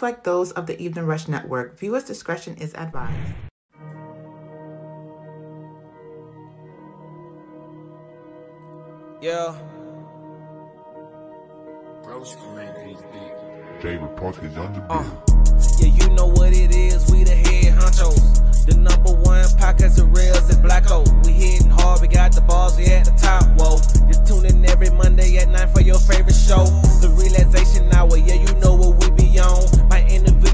reflect those of the Evening Rush Network. Viewers' discretion is advised. Yeah. Jay Reporters on the Uh, beat. yeah, you know what it is. We the head honchos. The number one podcast of rails at Blacko. We hitting hard, we got the balls, we at the top. Whoa, just tune in every Monday at 9 for your favorite show. The Realization Hour, yeah, you know what we be on.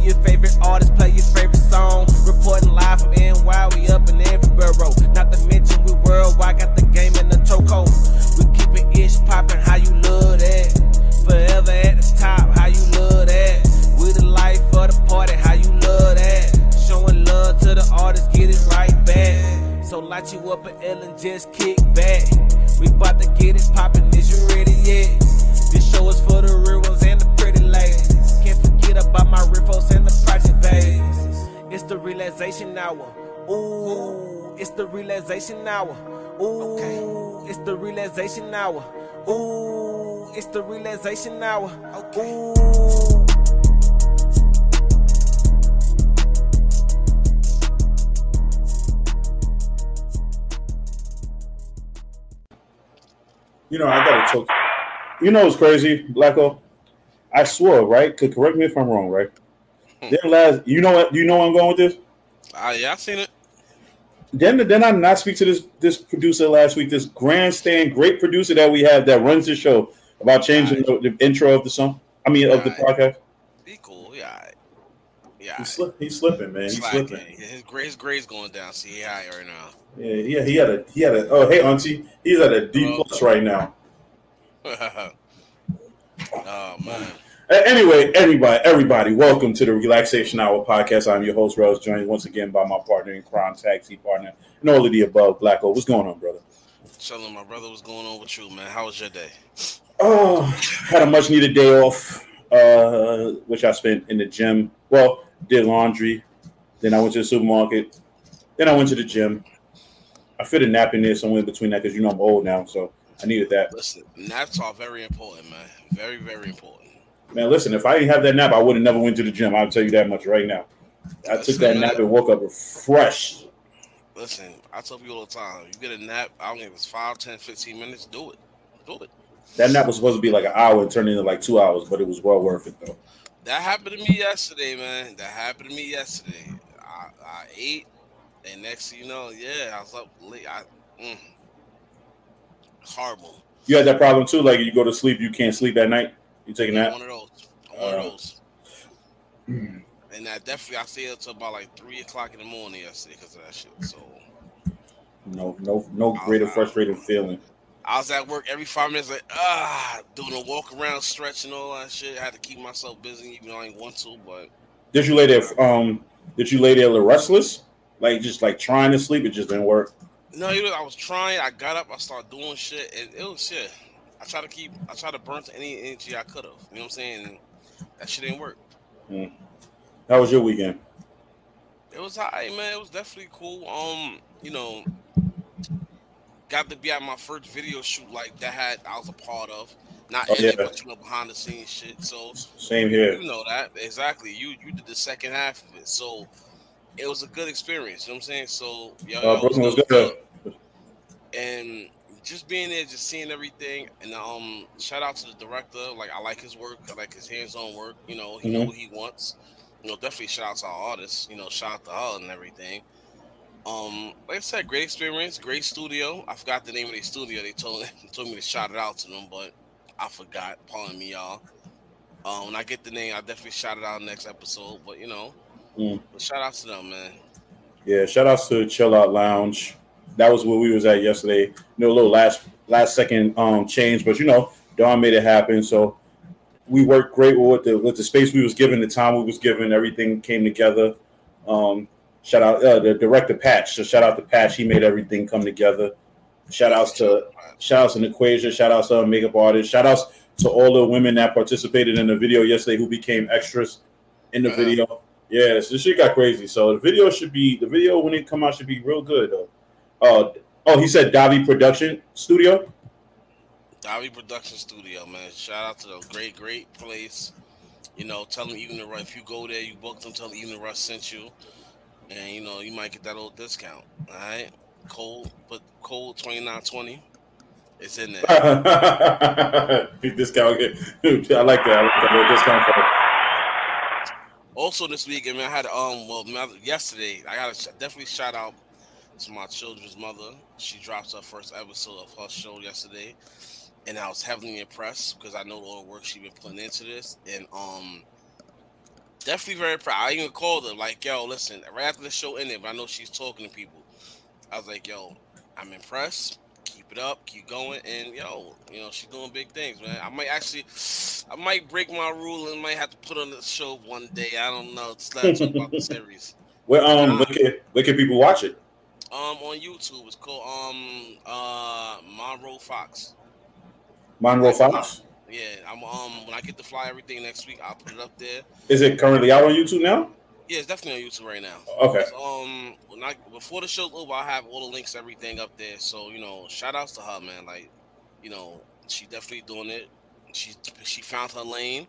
Your favorite artist, play your favorite song. Reporting live from NY, we up in every borough. Not to mention we worldwide, got the game in the chokehold. We keep it ish poppin', how you love that? Forever at the top, how you love that? We the life of the party, how you love that? Showing love to the artists, get it right back. So light you up an L and just kick back. We bout to get it poppin', is you ready yet? This show is for the real ones and the pretty ladies. Can't about my riffos and the project babies. It's the realization hour. Ooh, it's the realization hour. Ooh, it's the realization hour. Ooh, it's the realization hour. Ooh. You know, I gotta talk. You know, it's crazy, Blacko. I swore, right? Could correct me if I'm wrong, right? Then last, you know what? You know where I'm going with this. Ah, yeah, I seen it. Then, then I not speak to this this producer last week. This grandstand, great producer that we have that runs the show about changing the, the intro of the song. I mean, of the podcast. Be cool. Yeah. Yeah. He's, he's slipping, man. He's Slacking. slipping. His grade, his grade's going down. See, high right now. Yeah, yeah. He had a he had a. Oh, hey, auntie. He's at a D Hello. plus right now. oh man. Anyway, everybody, everybody, welcome to the Realization Hour podcast. I'm your host, Rose, joined once again by my partner in crime, taxi partner, and all of the above. Blacko, what's going on, brother? Chilling, my brother. What's going on with you, man? How was your day? Oh, had a much needed day off, uh, which I spent in the gym. Well, did laundry, then I went to the supermarket, then I went to the gym. I fit a nap in there somewhere in between that because you know I'm old now, so I needed that. Listen, naps are very important, man. Very, very important. Man, listen, if I didn't have that nap, I would have never went to the gym. I'll tell you that much right now. I took that nap and woke up refreshed. Listen, I tell people all the time, you get a nap, I don't if it's 5, 10, 15 minutes, do it. Do it. That nap was supposed to be like an hour and turned into like two hours, but it was well worth it though. That happened to me yesterday, man. That happened to me yesterday. I, I ate, and next thing you know, yeah, I was up late. I, mm, horrible. You had that problem too, like you go to sleep, you can't sleep at night. You taking that? One of those. One Uh, of those. And I definitely I stayed up till about like three o'clock in the morning yesterday because of that shit. So No, no, no greater frustrating feeling. I was at work every five minutes, like ah, doing a walk around, stretch and all that shit. I had to keep myself busy, even though I didn't want to. But Did you lay there? Um, did you lay there a little restless, like just like trying to sleep? It just didn't work. no, you know, I was trying. I got up, I started doing shit, and it was shit. I try to keep, I try to burn to any energy I could have. You know what I'm saying? That shit didn't work. How was your weekend? It was high, man. It was definitely cool. Um, you know, got to be at my first video shoot like that had I was a part of. Not Oh, yeah. but you know, behind the scenes shit. So Same here. you know that exactly. You you did the second half of it, so it was a good experience. You know what I'm saying? So yo, Uh, yo, Brooklyn was it good. and just being there, just seeing everything, and um, shout out to the director. Like I like his work. I like his hands-on work. You know, he know Mhm. what he wants. You know, definitely shout out to our artists. You know, shout out to all and everything. Um, like I said, great experience, great studio. I forgot the name of the studio. They told told me to shout it out to them, but I forgot. Pardon me, y'all. Um, when I get the name, I definitely shout it out next episode. But you know, Mm. but shout out to them, man. Yeah, shout outs to Chill Out Lounge. That was where we was at yesterday. You know, a little last last second um change, but you know, Dawn made it happen. So we worked great with the with the space we was given, the time we was given, everything came together. Um, shout out uh, the director Patch. So shout out to Patch. He made everything come together. Shout outs to shout outs to Equation. Shout outs to makeup artists. Shout outs to all the women that participated in the video yesterday who became extras in the Uh-huh. video. Yeah, so this shit got crazy. So the video should be the video when it come out should be real good though. Uh oh, he said Davi Production Studio. Davi Production Studio, man. Shout out to the great, great place. You know, tell them Evening Rush. If you go there, you book them. Tell them Evening Rush sent you, and you know you might get that old discount. All right, cold, but code twenty nine twenty. It's in there. Discount. I like that. I like that discount code. Also this week, I mean, I had um, well, yesterday I got to definitely shout out to my children's mother. She dropped her first episode of her show yesterday, and I was heavily impressed because I know all the work she's been putting into this, and um, definitely very proud. I even called her like, "Yo, listen." Right after the show ended, but I know she's talking to people. I was like, "Yo, I'm impressed keep it up, keep going, and yo, you know, she's doing big things, man. I might actually, I might break my rule and might have to put on the show one day. I don't know. It's not about the series. Where um, where can, where can people watch it? Um, on YouTube, it's called um, uh, Monroe Fox. Monroe Fox. Yeah, I'm um when I get to fly everything next week, I'll put it up there. Is it currently out on YouTube now? Yeah, it's definitely on YouTube right now. Okay. Um, when I before the show's over, I have all the links, everything up there. So you know, shout outs to her, man. Like, you know, she definitely doing it. She she found her lane.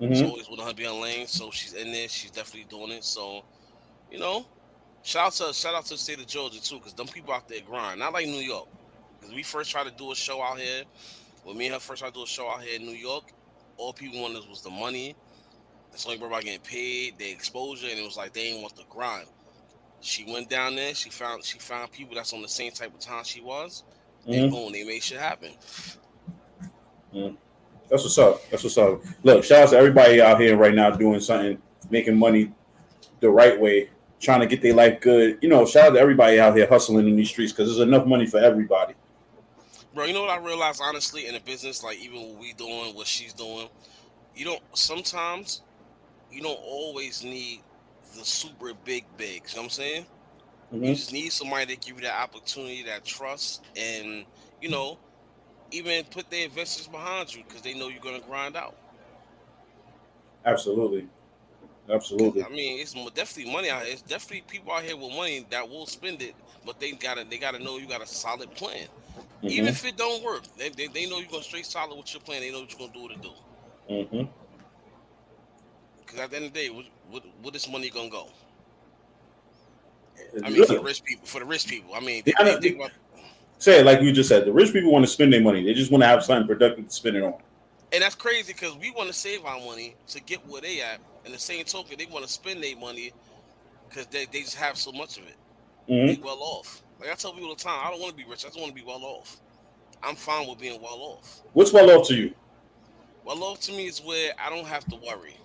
Mm-hmm. She always want to be on lane, so she's in there. She's definitely doing it. So, you know, shout out to shout out to the state of Georgia too, because them people out there grind. Not like New York, because we first tried to do a show out here. When me and her first tried to do a show out here in New York, all people wanted was the money it's only about getting paid, the exposure, and it was like they didn't want the grind. She went down there. She found she found people that's on the same type of time she was, mm-hmm. and boom, they made shit happen. Mm. That's what's up. That's what's up. Look, shout out to everybody out here right now doing something, making money the right way, trying to get their life good. You know, shout out to everybody out here hustling in these streets because there's enough money for everybody. Bro, you know what I realized honestly in a business, like even what we doing, what she's doing, you don't sometimes you don't always need the super big bigs. You know what I'm saying? Mm-hmm. You just need somebody to give you that opportunity, that trust, and you know, even put their investors behind you because they know you're gonna grind out. Absolutely. Absolutely. I mean, it's definitely money out here. It's definitely people out here with money that will spend it, but they gotta they gotta know you got a solid plan. Mm-hmm. Even if it don't work, they, they, they know you're gonna straight solid with your plan. They know what you're gonna do to do. Mm-hmm. Because at the end of the day, what, what, what is money gonna go? I mean, for the rich people. For the rich people, I mean, they, they think about, say it like you just said. The rich people want to spend their money. They just want to have something productive to spend it on. And that's crazy because we want to save our money to get where they at. And the same token, they want to spend their money because they, they just have so much of it. Mm-hmm. They well off. Like I tell people all the time, I don't want to be rich. I just want to be well off. I'm fine with being well off. What's well off to you? Well off to me is where I don't have to worry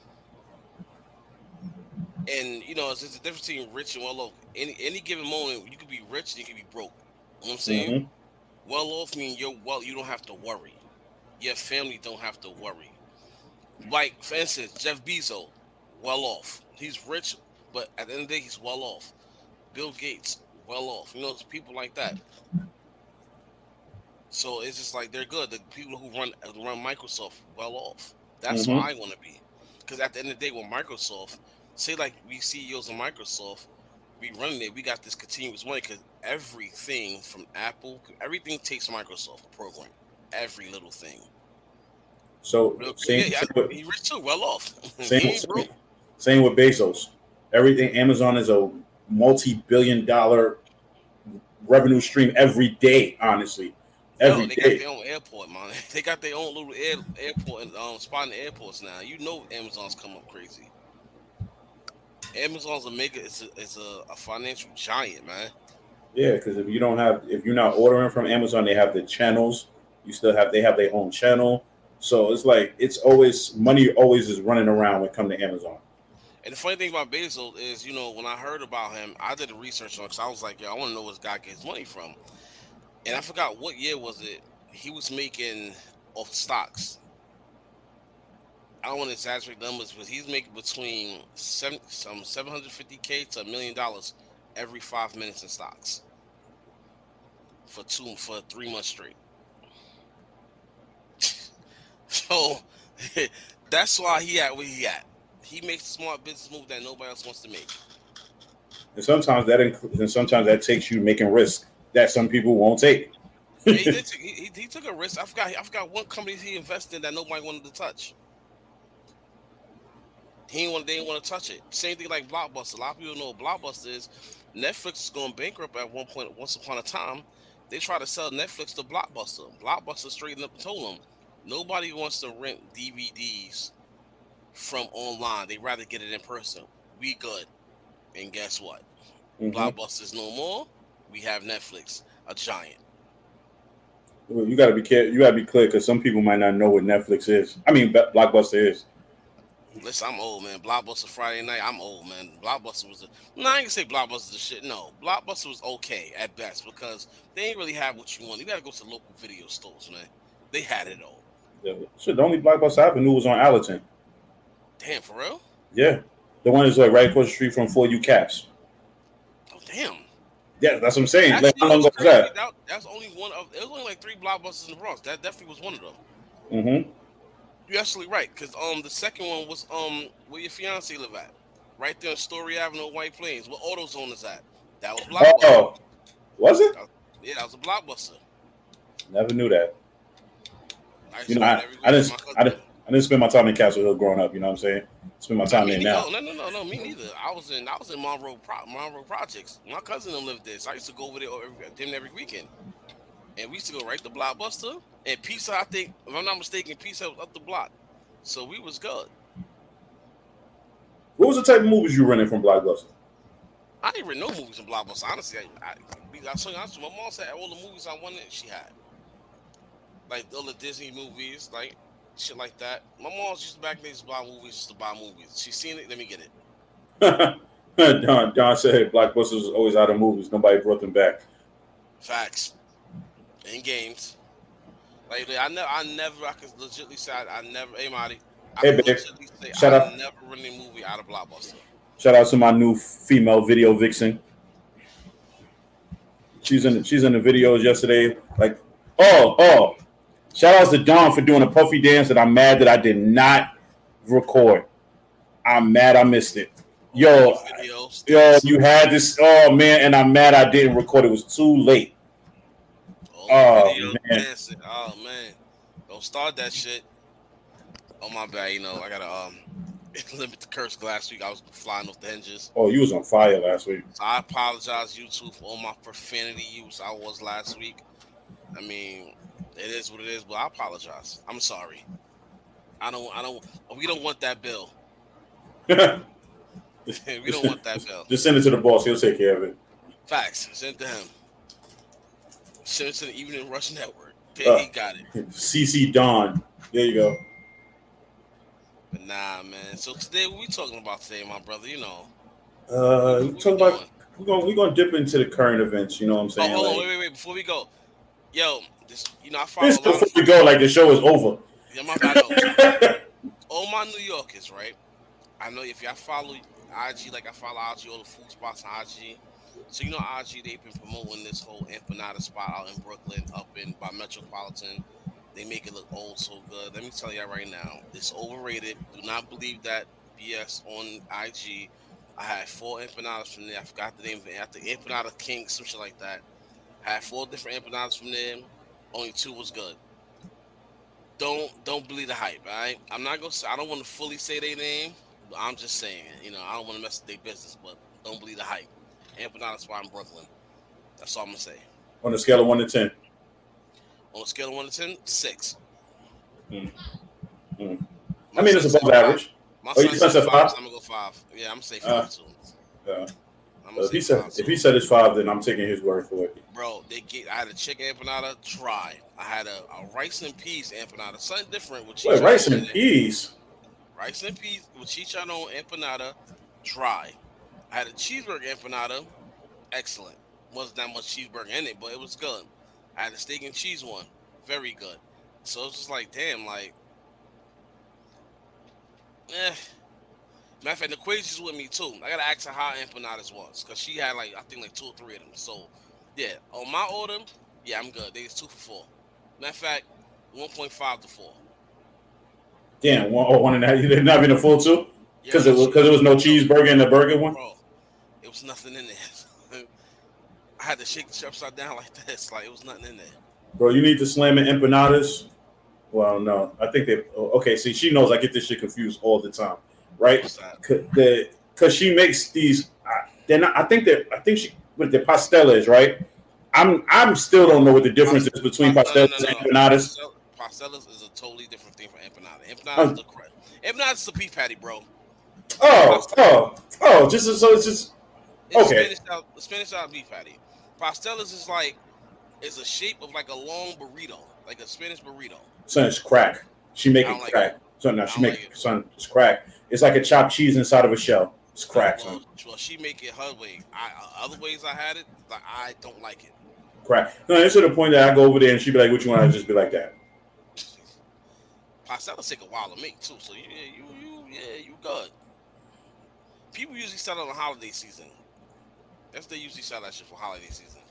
and you know, it's, it's a difference between rich and well off. Any any given moment, you could be rich and you could be broke. You know what I'm saying? Mm-hmm. Well off means you're well, you don't have to worry. Your family don't have to worry. Like for instance, Jeff Bezos, well off. He's rich, but at the end of the day, he's well off. Bill Gates, well off. You know, people like that. So it's just like they're good. The people who run run Microsoft, well off. That's mm-hmm. I want to be. Because at the end of the day, with Microsoft, say like we CEOs of Microsoft, we running it, we got this continuous money because everything from Apple, everything takes Microsoft program, every little thing. So same, yeah, same he rich too, well off. Same, same, same with Bezos. Everything Amazon is a multi-billion dollar revenue stream every day. Honestly, every they day. got their own airport, man. They got their own little air, airport and um, spot in the airports now. You know, Amazon's come up crazy. Amazon's a mega. It's a it's a, a financial giant, man. Yeah, because if you don't have, if you're not ordering from Amazon, they have the channels. You still have, they have their own channel. So it's like it's always money. Always is running around when it comes to Amazon. And the funny thing about Bezos is, you know, when I heard about him, I did a research on because I was like, yo, I want to know where this guy gets money from. And I forgot what year was it. He was making off stocks. I don't want to exaggerate numbers, but he's making between seven, some 750k to a million dollars every five minutes in stocks for two for three months straight. so that's why he at where he at. He makes a smart business move that nobody else wants to make. And sometimes that inc- and sometimes that takes you making risk that some people won't take. yeah, he, did, he, he, took a risk. I forgot. I forgot what companies he invested in that nobody wanted to touch. He didn't want. They didn't want to touch it. Same thing like Blockbuster. A lot of people know what Blockbuster is. Netflix is going bankrupt at one point. Once upon a time, they tried to sell Netflix to Blockbuster. Blockbuster straightened up and told them nobody wants to rent DVDs from online. They rather get it in person. We good. And guess what? Mhm. Blockbuster's no more. We have Netflix, a giant. Well, You got to be careful. You got to be clear because some people might not know what Netflix is. I mean, Blockbuster is. Listen, I'm old, man. Blockbuster Friday night, I'm old, man. Blockbuster was a no, I ain't gonna say Blockbuster the shit. No, Blockbuster was okay at best because they ain't really have what you want. You gotta go to local video stores, man. They had it all. Yeah. Shit, the only Blockbuster I ever knew was on Allerton. Damn, for real? Yeah, the one is like right across the street from 4U Caps. Oh, damn. Yeah, that's what I'm saying. Like, how long ago was that? that? That's only one of. It was only like three Blockbusters in the Bronx. That definitely was one of them. Mm-hmm. You're absolutely right, because um the second one was um where your fiance live at, right there on Story Avenue, White Plains, where AutoZone is at. That was Blockbuster. Oh, was it? Yeah, that was a Blockbuster. Never knew that. I You know, I, I didn't, I didn't, I didn't spend my time in Castle Hill growing up. You know what I'm saying? Spend my time Me there now. No, no, no, no, me neither. I was in I was in Monroe Pro, Monroe Projects. My cousin them lived there, so I used to go over there every, them every weekend. And we used to go right to Blockbuster and Pizza. I think, if I'm not mistaken, Pizza was up the block, so we was good. What was the type of movies you rented from Blockbuster? I didn't even know movies in Blockbuster. Honestly, I, I, I, I, so honest, my mom said all the movies I wanted, she had. Like all the Disney movies, like shit like that. My mom's used to back used to buy movies just to buy movies. She seen it, let me get it. Don, Don said Blockbuster was always out of movies. Nobody brought them back. Facts. In games. Like I never, I never, I can legitly say I, I never. Hey, Marty. I Hey, babe. say Shut I up. never rented a movie out of Blockbuster. Shout out to my new female video vixen. She's in she's in the videos yesterday. Like, oh, oh. Shout out to Don for doing a puffy dance that I'm mad that I did not record. I'm mad I missed it. Yo, yo, you had this. Oh man, and I'm mad I didn't record. It was too late. Oh, Oh, man. dancing. Oh man, don't start that shit. Oh my bad. You know I gotta um limit the curse. Last week I was flying off the hinges. Oh, you was on fire last week. So I apologize, YouTube, for all my profanity use I was last week. I mean, it is what it is, but I apologize. I'm sorry. I don't. I don't. We don't want that bill. we don't want that bill. Just send it to the boss. He'll take care of it. Facts. Send it to him. Send it to the Evening Rush Network. Okay, Uh. he got it. CC Don. There you go. But nah, man. So today, what we talking about today, my brother? You know. Uh, we we talk about we're gonna we're gonna dip into the current events. You know what I'm Oh, saying? hold on, Like, wait, wait, wait. Before we go, yo, this, you know, I follow before we go, like the show is over. Yeah, my all my New Yorkers, right? I know if y'all follow IG, like I follow IG, all the food spots on IG. So you know IG, they've been promoting this whole empanada spot out in Brooklyn, up in by Metropolitan. They make it look old so good. Let me tell y'all right now, it's overrated. Do not believe that BS on IG. I had four empanadas from there. I forgot the name of it. I think Empanada King, some shit like that. I had four different empanadas from there. Only two was good don't don't believe the hype. All right, I'm not gonna. Say, I don't want to fully say their name, but I'm just saying. You know, I don't want to mess with their business, but don't believe the hype. Empanada spot in Brooklyn. That's all I'm gonna say. On a scale of one to ten. On a scale of one to ten, six. Mm. Mm. I mean, it's above said five. average. My Oh, son said said five? five. So I'm gonna go five. Yeah, I'm gonna say five Uh, too. Yeah. If he said if he said it's five, then I'm taking his word for it. Bro, they get. I had a chicken empanada, try. I had a, a rice and peas empanada, something different with Wait, rice and peas. rice and peas with chicharron empanada, dry. I had a cheeseburger empanada, excellent. Wasn't that much cheeseburger in it, but it was good. I had a steak and cheese one, very good. So it's just like, damn, like, eh. Matter of fact, the Quasy's with me too. I gotta ask her how empanadas was, cause she had like I think like two or three of them. So yeah, on my order, yeah, I'm good. They was two for four. Matter of fact, one point five to four. Damn, one, oh, one and a half. You didn't have a full two Yeah, because it was because it was no cheeseburger in the burger one. Bro, it was nothing in there. I had to shake the shit upside down like this. Like it was nothing in there. Bro, you need to slam in empanadas. Well, no, I think they. oh, Okay, see, she knows I get this shit confused all the time. Right? What's that? C- The because she makes these. Uh. I think that I think she with the pastelas, right? I'm I'm still don't know what the difference is between pastelas and empanadas. Pastel- Pastelas is a totally different thing from empanada. Empanada Oh. is the crust. Empanada is the beef patty, bro. Oh, oh, oh! Just so it's just It's Okay. Spanish out, Spanish out beef patty. Pastelas is like is a shape of like a long burrito, like a Spanish burrito. son, it's crack. She make it don't like crack. Son, no, she make like it. it. Son, it's crack. It's like a chopped cheese inside of a shell. It's cracked. Well, well, she make it her way. I uh, other ways I had it, like I don't like it. Crack. No, it's to the point that I go over there and she be like, "What you want?" I just be like that. Pastelas take a while to make too, so you, yeah, you, you, yeah, you good. People usually sell it on holiday season. That's they usually sell that shit for holiday season.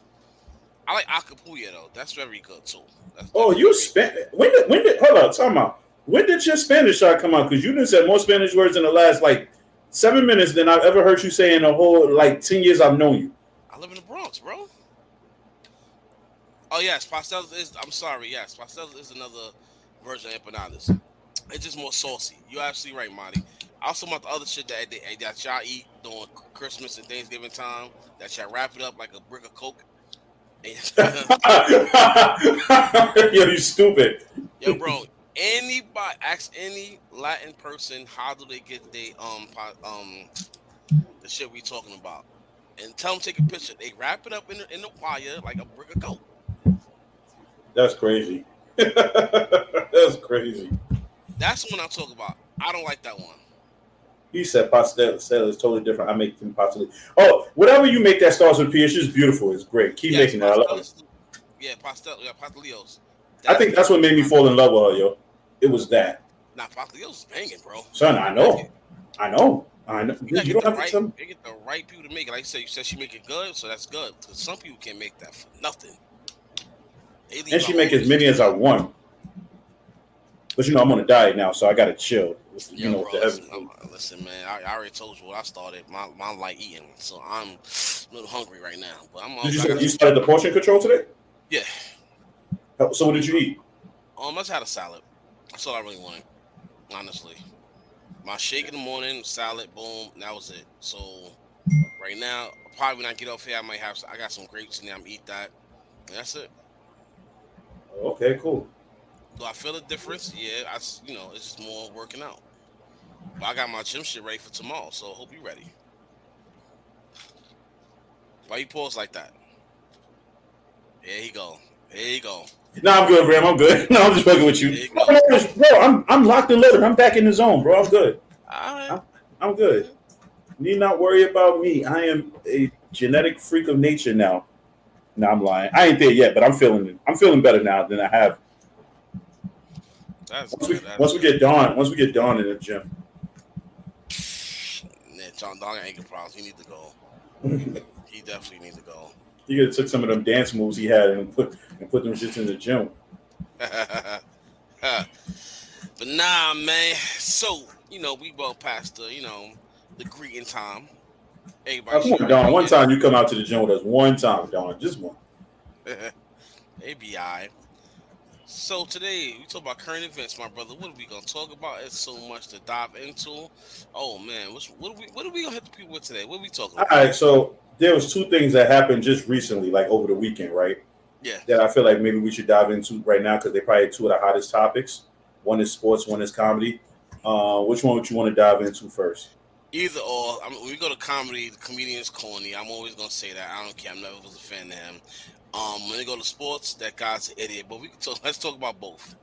I like acapulco though. That's very good too. That's, Oh, you spent when did when did hold on, talking about when did your Spanish shot come out? Because you didn't say more Spanish words in the last like seven minutes than I've ever heard you say in the whole like ten years I've known you. I live in the Bronx, bro. Oh yes, pastelas is. I'm sorry. Yes, pastelas is another version of empanadas. It's just more saucy. You're absolutely right, Monty. I also, about the other shit that they, that y'all eat during Christmas and Thanksgiving time, that y'all wrap it up like a brick of coke. Yo, you stupid. Yo, bro. Anybody ask any Latin person how do they get they um um the shit we talking about, and tell them take a picture. They wrap it up in the, in the wire like a brick of coke. That's crazy. That's crazy. That's the one I talk about. I don't like that one. He said pastel is totally different. I make them pastel. Oh, whatever you make that starts with P, it's just beautiful. It's great. Keep Yes, making that. I love it. Yeah, pastel. Yeah, pastelios. I think that's what made me fall in love with her, yo. It was that. Nah, pastelios is banging, bro. Son, I know. I know. I know. You You, you don't have to tell right. You get the right people to make it. Like you said, you said she make it good, so that's good. Because some people can't make that for nothing. And she make as many as I want. But you know, I'm on a diet now, so I gotta chill. You Yo, know, bro, listen, listen, man. I, I already told you what I started. My my like eating, so I'm a little hungry right now. But I'm. Did you say you started the portion control today? yeah. So what did you eat? Um, I just had a salad. That's all I really wanted, honestly. My shake in the morning, salad, boom, that was it. So right now, probably when I get off here, I might have. I got some grapes in there. I'm gonna eat that. That's it. Okay, cool. Do I feel a difference? Yeah, I. You know, it's just more working out. But I got my gym shit ready for tomorrow, so hope you're ready. Why you pause like that? There you go. There you go. No, I'm good, Ram. I'm good. No, I'm just fucking with you. No, no, bro, I'm I'm locked and loaded. I'm back in the zone, bro. I'm good. Right. I'm good. Need not worry about me. I am a genetic freak of nature now. No, I'm lying. I ain't there yet, but I'm feeling it. I'm feeling better now than I have. That's Once we. That's once we get Dawn, once we get Dawn in the gym. Yeah, John got ankle problems. He need to go. He definitely need to go. He could have took some of them dance moves he had and put and put them shits in the gym. but nah, man. So you know, we well past the you know the greeting time. Everybody, come on, Dawn. One time you come out to the gym with us. One time, Don. Just one. ABI. So today we talk about current events, my brother. What are we gonna talk about? It's so much to dive into. Oh man, what's, what are we what are we gonna hit the people with today? What are we talking about? All right, So there was two things that happened just recently, like over the weekend, right? Yeah. That I feel like maybe we should dive into right now because they probably two of the hottest topics. One is sports, one is comedy. Uh, which one would you want to dive into first? Either or. I mean, when we go to comedy, the comedian's corny. I'm always gonna say that. I don't care. I'm never was a fan of him. Um, when they go to sports, that guy's an idiot. But we can talk. Let's talk about both.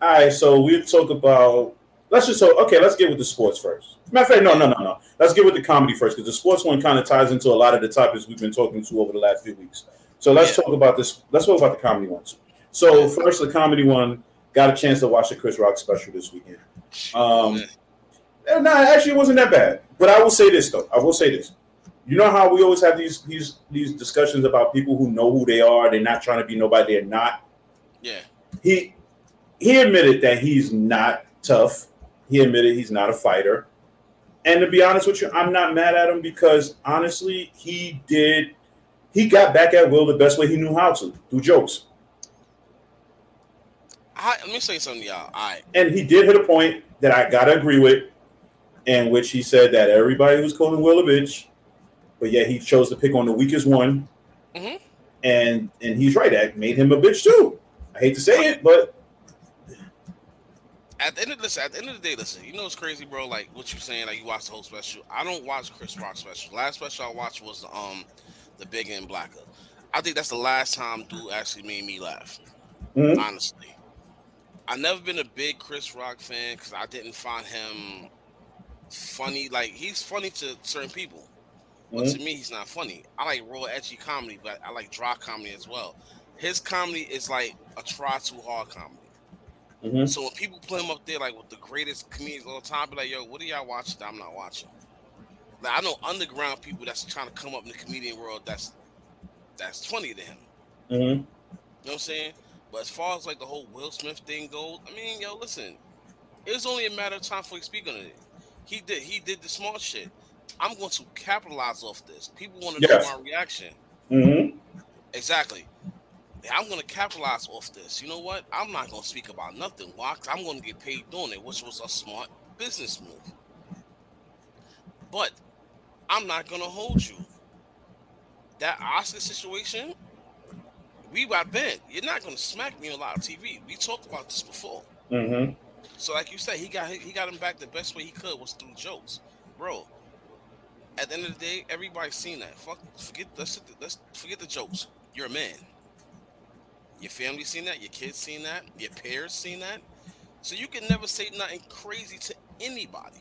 All right, so we'll talk about. Let's just talk. Okay, let's get with the sports first. Matter of fact, no, no, no, no. Let's get with the comedy first because the sports one kind of ties into a lot of the topics we've been talking to over the last few weeks. So let's Yeah. talk about this. Let's talk about the comedy ones. So first, the comedy one got a chance to watch the Chris Rock special this weekend. Um, and no, actually, it wasn't that bad. But I will say this though. I will say this. You know how we always have these these these discussions about people who know who they are. They're not trying to be nobody. They're not yeah. he he admitted that he's not tough. He admitted he's not a fighter. And to be honest with you, I'm not mad at him because honestly, he did he got back at Will the best way he knew how to through jokes. I, let me say something, to y'all. All right. And he did hit a point that I gotta agree with. in which he said that everybody was calling Will a bitch, but yet he chose to pick on the weakest one. Mhm. And and he's right. That made him a bitch too. I hate to say it, but At the end of listen, at the end of the day, listen. You know what's crazy, bro? Like what you're saying? Like you watch the whole special. I don't watch Chris Rock special. Last special I watched was the um the Bigger and Blacker. I think that's the last time dude actually made me laugh. Mhm. Honestly, I've never been a big Chris Rock fan because I didn't find him funny. Like he's funny to certain people, but Mhm. to me, he's not funny. I like raw, edgy comedy, but I like dry comedy as well. His comedy is like a try too hard comedy. Mhm. So when people put him up there like with the greatest comedians of all time, be like, yo, what are y'all watching that I'm not watching? Like I know underground people that's trying to come up in the comedian world that's that's funny to him. Mhm. You know what I'm saying? But as far as like the whole Will Smith thing goes, I mean, yo, listen, it was only a matter of time for he speak on it. He did he did the smart shit. I'm going to capitalize off this. People want to Yes. know my reaction. Mhm. Exactly. I'm gonna capitalize off this. You know what? I'm not gonna speak about nothing. Why? 'Cause I'm gonna get paid doing it, which was a smart business move. But I'm not gonna hold you. That Oscar situation, we got bent. You're not gonna smack me on live TV. We talked about this before. Mhm. So, like you said, he got he got him back the best way he could was through jokes, bro. At the end of the day, everybody's seen that. Fuck, forget let's let's forget the jokes. You're a man. Your family seen that. Your kids seen that. Your parents seen that. So you can never say nothing crazy to anybody.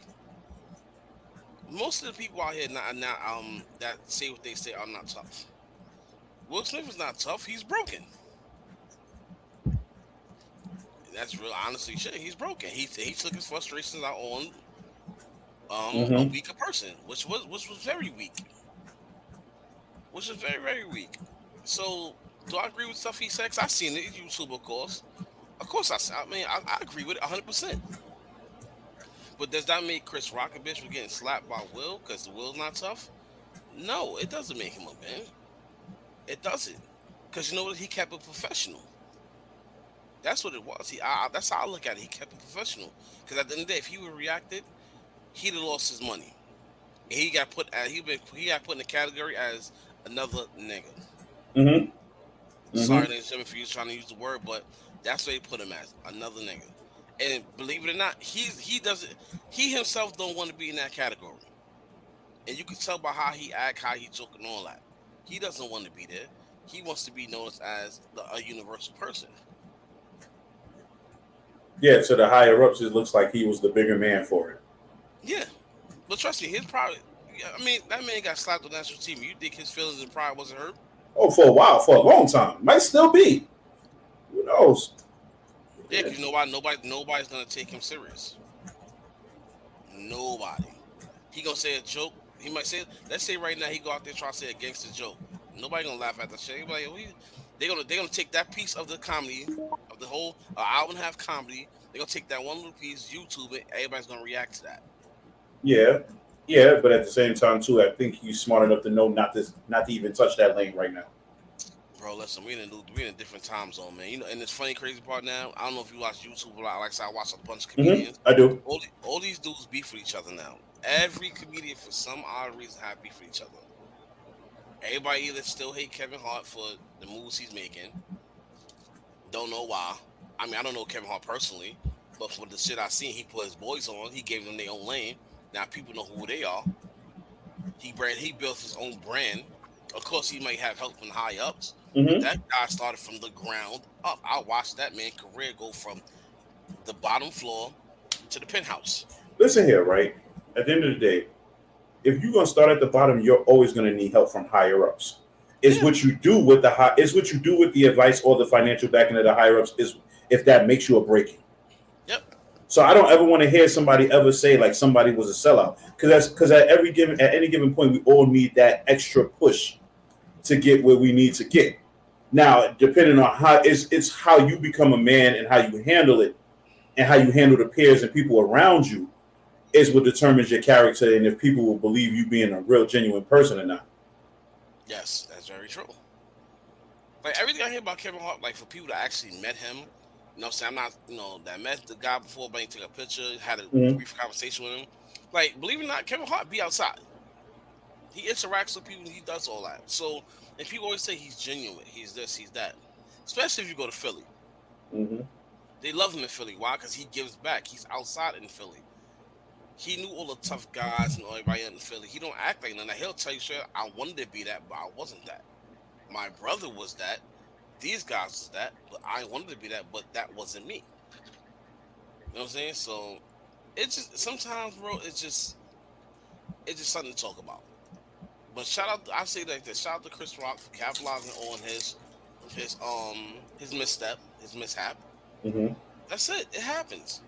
Most of the people out here now, not um that say what they say are not tough. Will Smith is not tough. He's broken. That's real. Honestly, shit. He's broken. He he took his frustrations out on um a Mhm. weaker person, which was which was very weak. Which was very very weak. So do I agree with stuff he says? I've seen it YouTube, of course. Of course, I, I mean, I, I agree with it 100. percent But does that make Chris Rock a bitch for getting slapped by Will because the Will's not tough? No, it doesn't make him a bitch. It doesn't, because you know what? He kept it professional. That's what it was. He, I, that's how I look at it. He kept it professional. Because at the end of the day, if he would reacted, he'd have lost his money. And he got put. At, he been. He got put in the category as another nigga. Mhm. Mhm. Sorry, ladies and gentlemen, for you trying to use the word, but that's what they put him as another nigga. And believe it or not, he's he doesn't. He himself don't want to be in that category. And you can tell by how he act, how he joke, and all that. He doesn't want to be there. He wants to be known as the, a universal person. Yeah, to the higher ups, it looks like he was the bigger man for it. Yeah, but trust me, his pride. I mean, that man got slapped on national team. You think his feelings and pride wasn't hurt? Oh, for a while, for a long time, might still be. Who knows? Yeah, because you know why? Nobody, nobody's gonna take him serious. Nobody. He gonna say a joke. He might say, let's say right now he go out there try to say a gangster joke. Nobody gonna laugh at that shit. Like, "We-" they gonna they gonna take that piece of the comedy of the whole uh, hour and a half comedy. They gonna take that one little piece, YouTube it. Everybody's gonna react to that. Yeah, yeah, but at the same time too, I think he's smart enough to know not to not to even touch that lane right now. Bro, listen, we in a we in a different time zone, man. You know, and this funny, crazy part now. I don't know if you watch YouTube a lot. Like I said, I watch a bunch of mm-hmm, comedians. I do. all, all these dudes beef with each other now. Every comedian, for some odd reason, have beef with each other. Everybody either still hate Kevin Hart for the moves he's making. Don't know why. I mean, I don't know Kevin Hart personally, but for the shit I seen, he put his boys on. He gave them their own lane. Now people know who they are. He brand, he built his own brand. Of course, he might have help from high ups. Mhm. That guy started from the ground up. I watched that man career go from the bottom floor to the penthouse. Listen here, right? At the end of the day, if you're gonna start at the bottom, you're always gonna need help from higher ups. It's Yeah. what you do with the high. It's what you do with the advice or the financial backing of the higher ups. Is if that makes you a breaking. Yep. So I don't ever want to hear somebody ever say like somebody was a sellout because that's because at every given at any given point we all need that extra push to get where we need to get. Now, depending on how it's it's how you become a man and how you handle it, and how you handle the peers and people around you, is what determines your character and if people will believe you being a real genuine person or not. Yes, that's very true. Like everything I hear about Kevin Hart, like for people that actually met him, you know I'm not, you know, that met the guy before, but he took a picture, had a Mhm. brief conversation with him. Like, believe it or not, Kevin Hart be outside. He interacts with people. He does all that. So, and people always say he's genuine. He's this. He's that. Especially if you go to Philly, hmm they love him in Philly. Why? Because he gives back. He's outside in Philly. He knew all the tough guys and everybody in Philly. He don't act like none. He'll tell you, "Sure, I wanted to be that, but I wasn't that. My brother was that. These guys was that, but I wanted to be that, but that wasn't me." You know what I'm saying? So it's just sometimes, bro. It's just it's just something to talk about. But shout out, I say like this. Shout out to Chris Rock for capitalizing on his his um his misstep, his mishap. hmm That's it. It happens.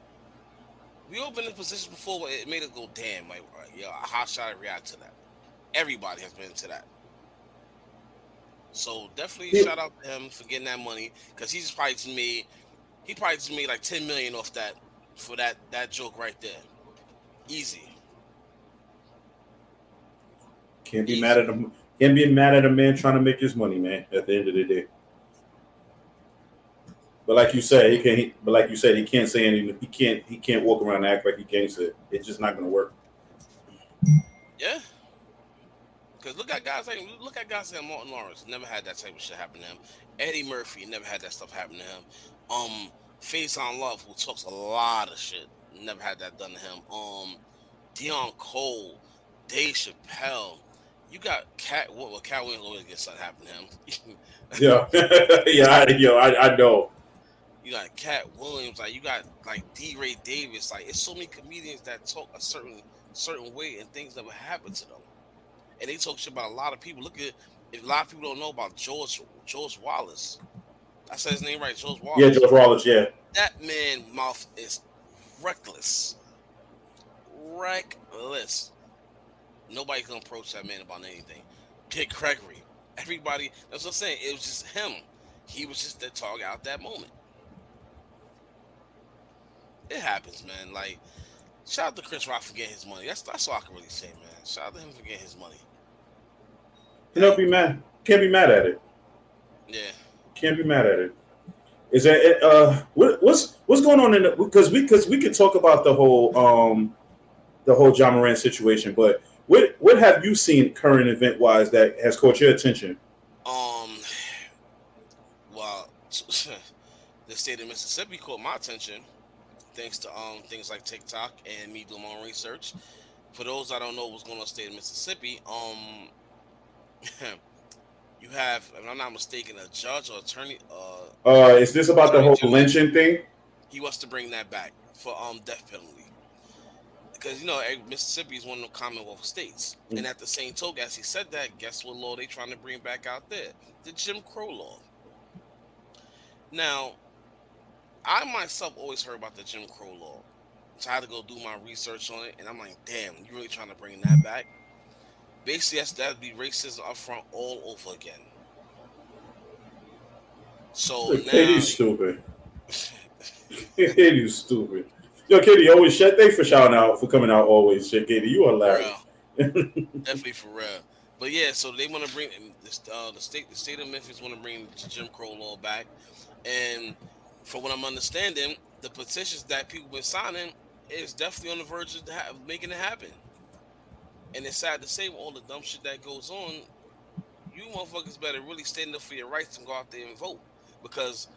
We all been in positions before where it made us go, damn, like, yo, how should I react to that? Everybody has been to that. So definitely Yeah. shout out to him for getting that money because he's probably just made he probably just made like ten million off that for that that joke right there. Easy. Can't be mad at him. Can't be mad at a man trying to make his money, man. At the end of the day. But like you said, he can't. But like you said, he can't say anything. He can't. He can't walk around and act like he can't say. it. It's just not going to work. Yeah. Because look at guys like look at guys like Martin Lawrence never had that type of shit happen to him. Eddie Murphy never had that stuff happen to him. Um, Faizon Love who talks a lot of shit never had that done to him. Um, Deon Cole, Dave Chappelle. You got Katt. What? Well, Katt Williams always gets something happen to him. Yeah, yeah, I, yo, I, I know. you got Katt Williams. Like you got like DeRay Davis. Like it's so many comedians that talk a certain certain way and things never happen to them. And they talk shit about a lot of people. Look at if a lot of people don't know about George George Wallace. I said his name right, George Wallace. Yeah, George Wallace. Yeah, That man mouth is reckless. Reckless. Nobody can approach that man about anything. Dick Gregory. Everybody, that's what I'm saying. It was just him. He was just the target out that moment. It happens, man. Like, shout out to Chris Rock for getting his money. That's that's all I can really say, man. Shout out to him for getting his money. You know, be mad. Can't be mad at it. Yeah. Can't be mad at it. Is that uh what, what's what's going on in the because we because we could talk about the whole um the whole Ja Morant situation, but what what have you seen current event wise that has caught your attention? Um, well, the state of Mississippi caught my attention thanks to um things like TikTok and me doing my own research. For those I don't know what's going on in the state of Mississippi, um, you have, if I'm not mistaken, a judge or attorney. Uh, Uh, is this about the whole lynching thing? he wants to bring that back for um death penalty. Because you know eh, Mississippi is one of the Commonwealth states, and at the same token, as he said that, guess what law they trying to bring back out there? The Jim Crow law. Now, I myself always heard about the Jim Crow law, so I had to go do my research on it, and I'm like, damn, you really trying to bring that back? Basically, that's that'd be racism up front all over again. So now, Katie's stupid. Katie's stupid. Yo, Katie, always shit. Thanks for shouting out for coming out. Always shit, Katie. You are hilarious. Definitely for real. But yeah, so they want to bring this, uh, the state, the state of Memphis want to bring Jim Crow law back, and from what I'm understanding, the petitions that people been signing is definitely on the verge of ha- making it happen. And it's sad to say, with all the dumb shit that goes on, you motherfuckers better really stand up for your rights and go out there and vote, because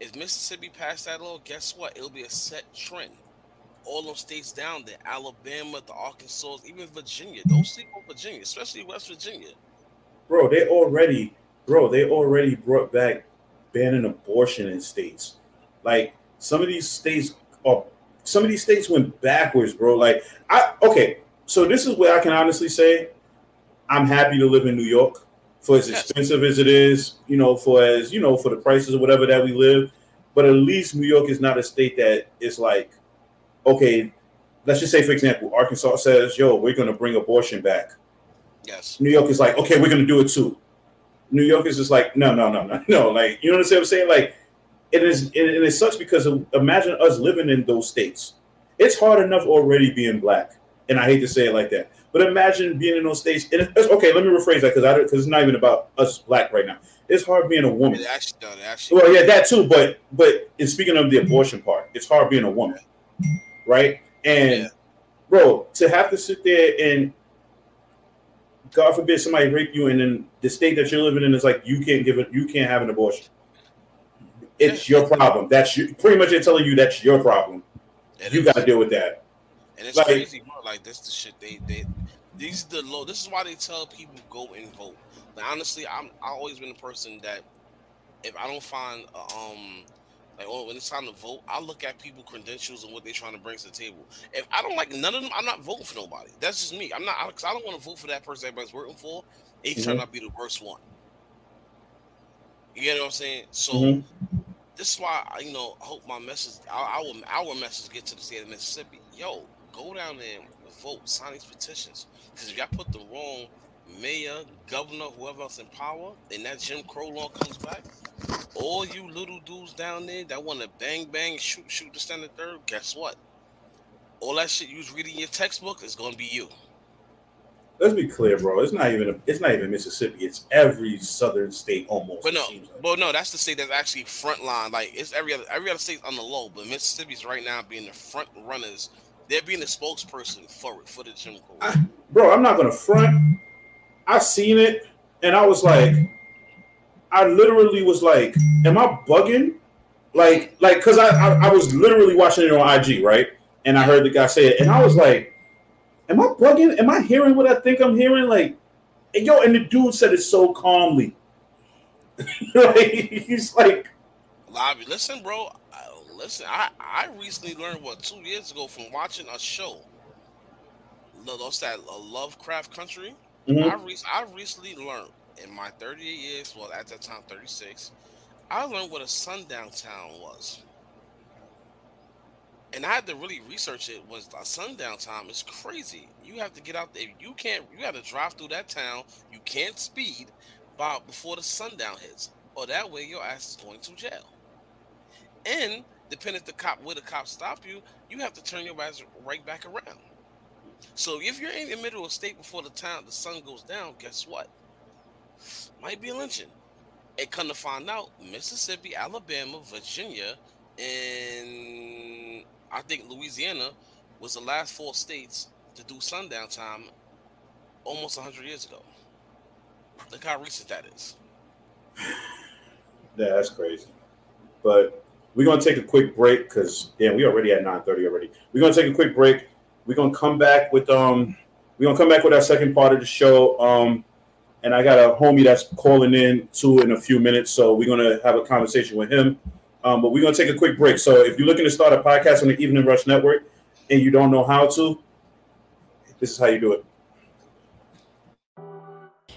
if Mississippi passed that law, guess what? It'll be a set trend all those states down there, Alabama, the Arkansas, even Virginia. Don't sleep on Virginia, especially West Virginia. bro, they already, bro, they already brought back banning abortion in states. Like some of these states are, some of these states went backwards, bro. Like I, okay, so this is where I can honestly say, I'm happy to live in New York for as expensive as it is, you know, for as you know, for the prices or whatever that we live. But at least New York is not a state that is like, okay, let's just say, for example, Arkansas says, yo, we're going to bring abortion back. Yes. New York is like, okay, we're gonna do it too. New York is just like, no, no, no, no, no. Like, you know what I'm saying? Like, it is, and it sucks because imagine us living in those states. It's hard enough already being black, and I hate to say it like that, but imagine being in those states. And it's, okay, let me rephrase that because I because it's not even about us black right now. It's hard being a woman. It actually done. It actually. Well, yeah, that too. But but in speaking of the abortion part, it's hard being a woman, right? And Yeah. bro, to have to sit there and God forbid somebody rape you, and then the state that you're living in is like you can't give it, you can't have an abortion. It's your problem. That's you, pretty much they're telling you that's your problem. It You got to deal with that. And it's Like- crazy, bro. Like this, the shit they they these the low. This is why they tell people go and vote. Like honestly, I'm I always been a person that if I don't find um like oh, when it's time to vote, I look at people credentials and what they're trying to bring to the table. If I don't like none of them, I'm not voting for nobody. That's just me. I'm not because I don't want to vote for that person everybody's working for. They Mhm. out to be the worst one. You get what I'm saying? So Mhm. this is why I- you know I hope my message our, our our message get to the state of Mississippi. Yo, go down there and vote, sign these petitions. Because if y'all put the wrong mayor, governor, whoever else in power, and that Jim Crow law comes back, all you little dudes down there that want to bang bang shoot shoot the standard third, guess what? All that shit you was reading in your textbook is gonna be you. Let's be clear, bro. It's not even it's not even Mississippi. It's every southern state almost. But no, like. but no, that's the state that's actually front line. Like it's every other every other state on the low, but Mississippi's right now being the front runners. They're being the spokesperson for it for the Jim Crow. I- bro, I'm not gonna front. I seen it and I was like, I literally was like, am I bugging? Like, like, cause I, I I was literally watching it on IG, right? And I heard the guy say it, and I was like, am I bugging? Am I hearing what I think I'm hearing? Like, and yo, and the dude said it so calmly. like, he's like, Lobby, listen, bro. Listen, I I recently learned what two years ago from watching a show. That's that uh, Lovecraft Country. mhm. I re- I recently learned in my 38 years, well at that time 36, I learned what a sundown town was. And I had to really research it. Was a sundown time is crazy. You have to get out there. You can't. You got to drive through that town. You can't speed by before the sundown hits, or that way your ass is going to jail. And depending if the cop where the cop stop you, you have to turn your ass right back around. So if you're in the middle of state before the time the sun goes down, guess what? Might be a lynching. And come to find out, Mississippi, Alabama, Virginia, and I think Louisiana was the last four states to do sundown time almost 100 years ago. Look how recent that is. Yeah, that's crazy. But we're gonna take a quick break because yeah, we already at 9:30 already. We're gonna take a quick break. We're gonna come back with um we're gonna come back with our second part of the show. Um and I got a homie that's calling in too in a few minutes, so we're gonna have a conversation with him. Um, but we're gonna take a quick break. So if you're looking to start a podcast on the Evening Rush Network and you don't know how to, this is how you do it.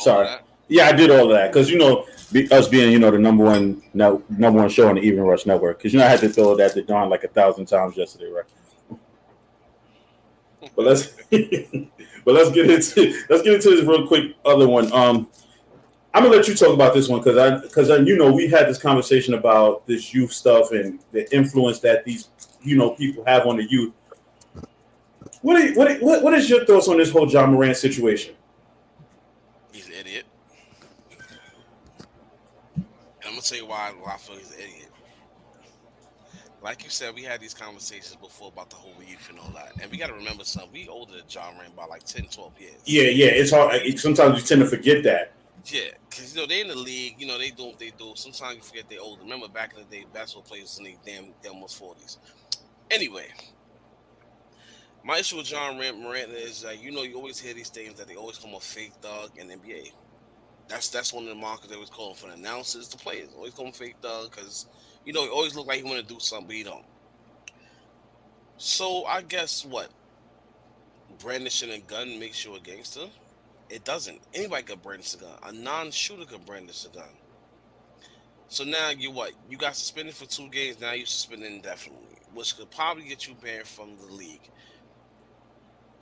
Sorry. Yeah, I did all of that because you know be, us being you know the number one no, number one show on the Evening Rush Network. Because you know I had to throw that to Don like a thousand times yesterday, right? But let's but let's get into let's get into this real quick other one. Um, I'm gonna let you talk about this one because I because you know we had this conversation about this youth stuff and the influence that these you know people have on the youth. What are, what, what what is your thoughts on this whole Ja Morant situation? He's an idiot. And I'm gonna tell you why, why I feel he's an idiot. Like you said, we had these conversations before about the whole youth and all that. And we gotta remember something. We older than Ja Morant by like 10, 12 years. Yeah, yeah, it's hard. Sometimes you tend to forget that. Yeah, because you know they in the league, you know they do what they do. Sometimes you forget they're older. Remember back in the day, basketball players in their damn they almost forties. Anyway, my issue with Ja Morant is that you know you always hear these things that they always come a fake thug in NBA. That's that's one of the markers they was call him for the announcers, the players always call him fake thug because you know he always look like he want to do something, but he don't. So I guess what brandishing a gun makes you a gangster. It doesn't. Anybody can brandish a gun. A non-shooter can brandish a gun. So now you what? You got suspended for two games. Now you're suspended indefinitely, which could probably get you banned from the league.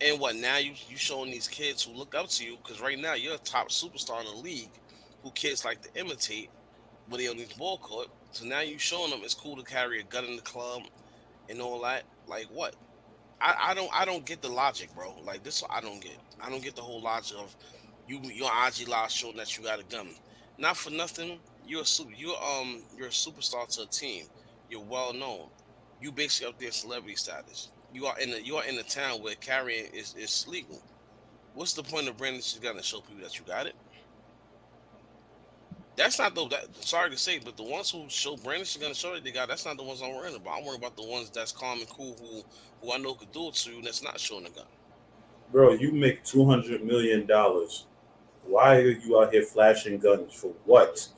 And what? Now you you showing these kids who look up to you because right now you're a top superstar in the league, who kids like to imitate when they on these ball court. So now you showing them it's cool to carry a gun in the club and all that. Like what? I, I don't I don't get the logic, bro. Like this, I don't get. I don't get the whole logic of you your IG live showing that you got a gun. Not for nothing. You're a super. You're um. You're a superstar to a team. You're well known. You basically up there celebrity status. You are in the you are in a town where carrying is is legal. What's the point of branding this gun to show people that you got it? That's not the. That, sorry to say, but the ones who show brandish are gonna show that they got. That's not the ones I'm worried about. I'm worried about the ones that's calm and cool, who who I know could do it to you, and that's not showing a gun. Bro, you make two hundred million dollars. Why are you out here flashing guns for what?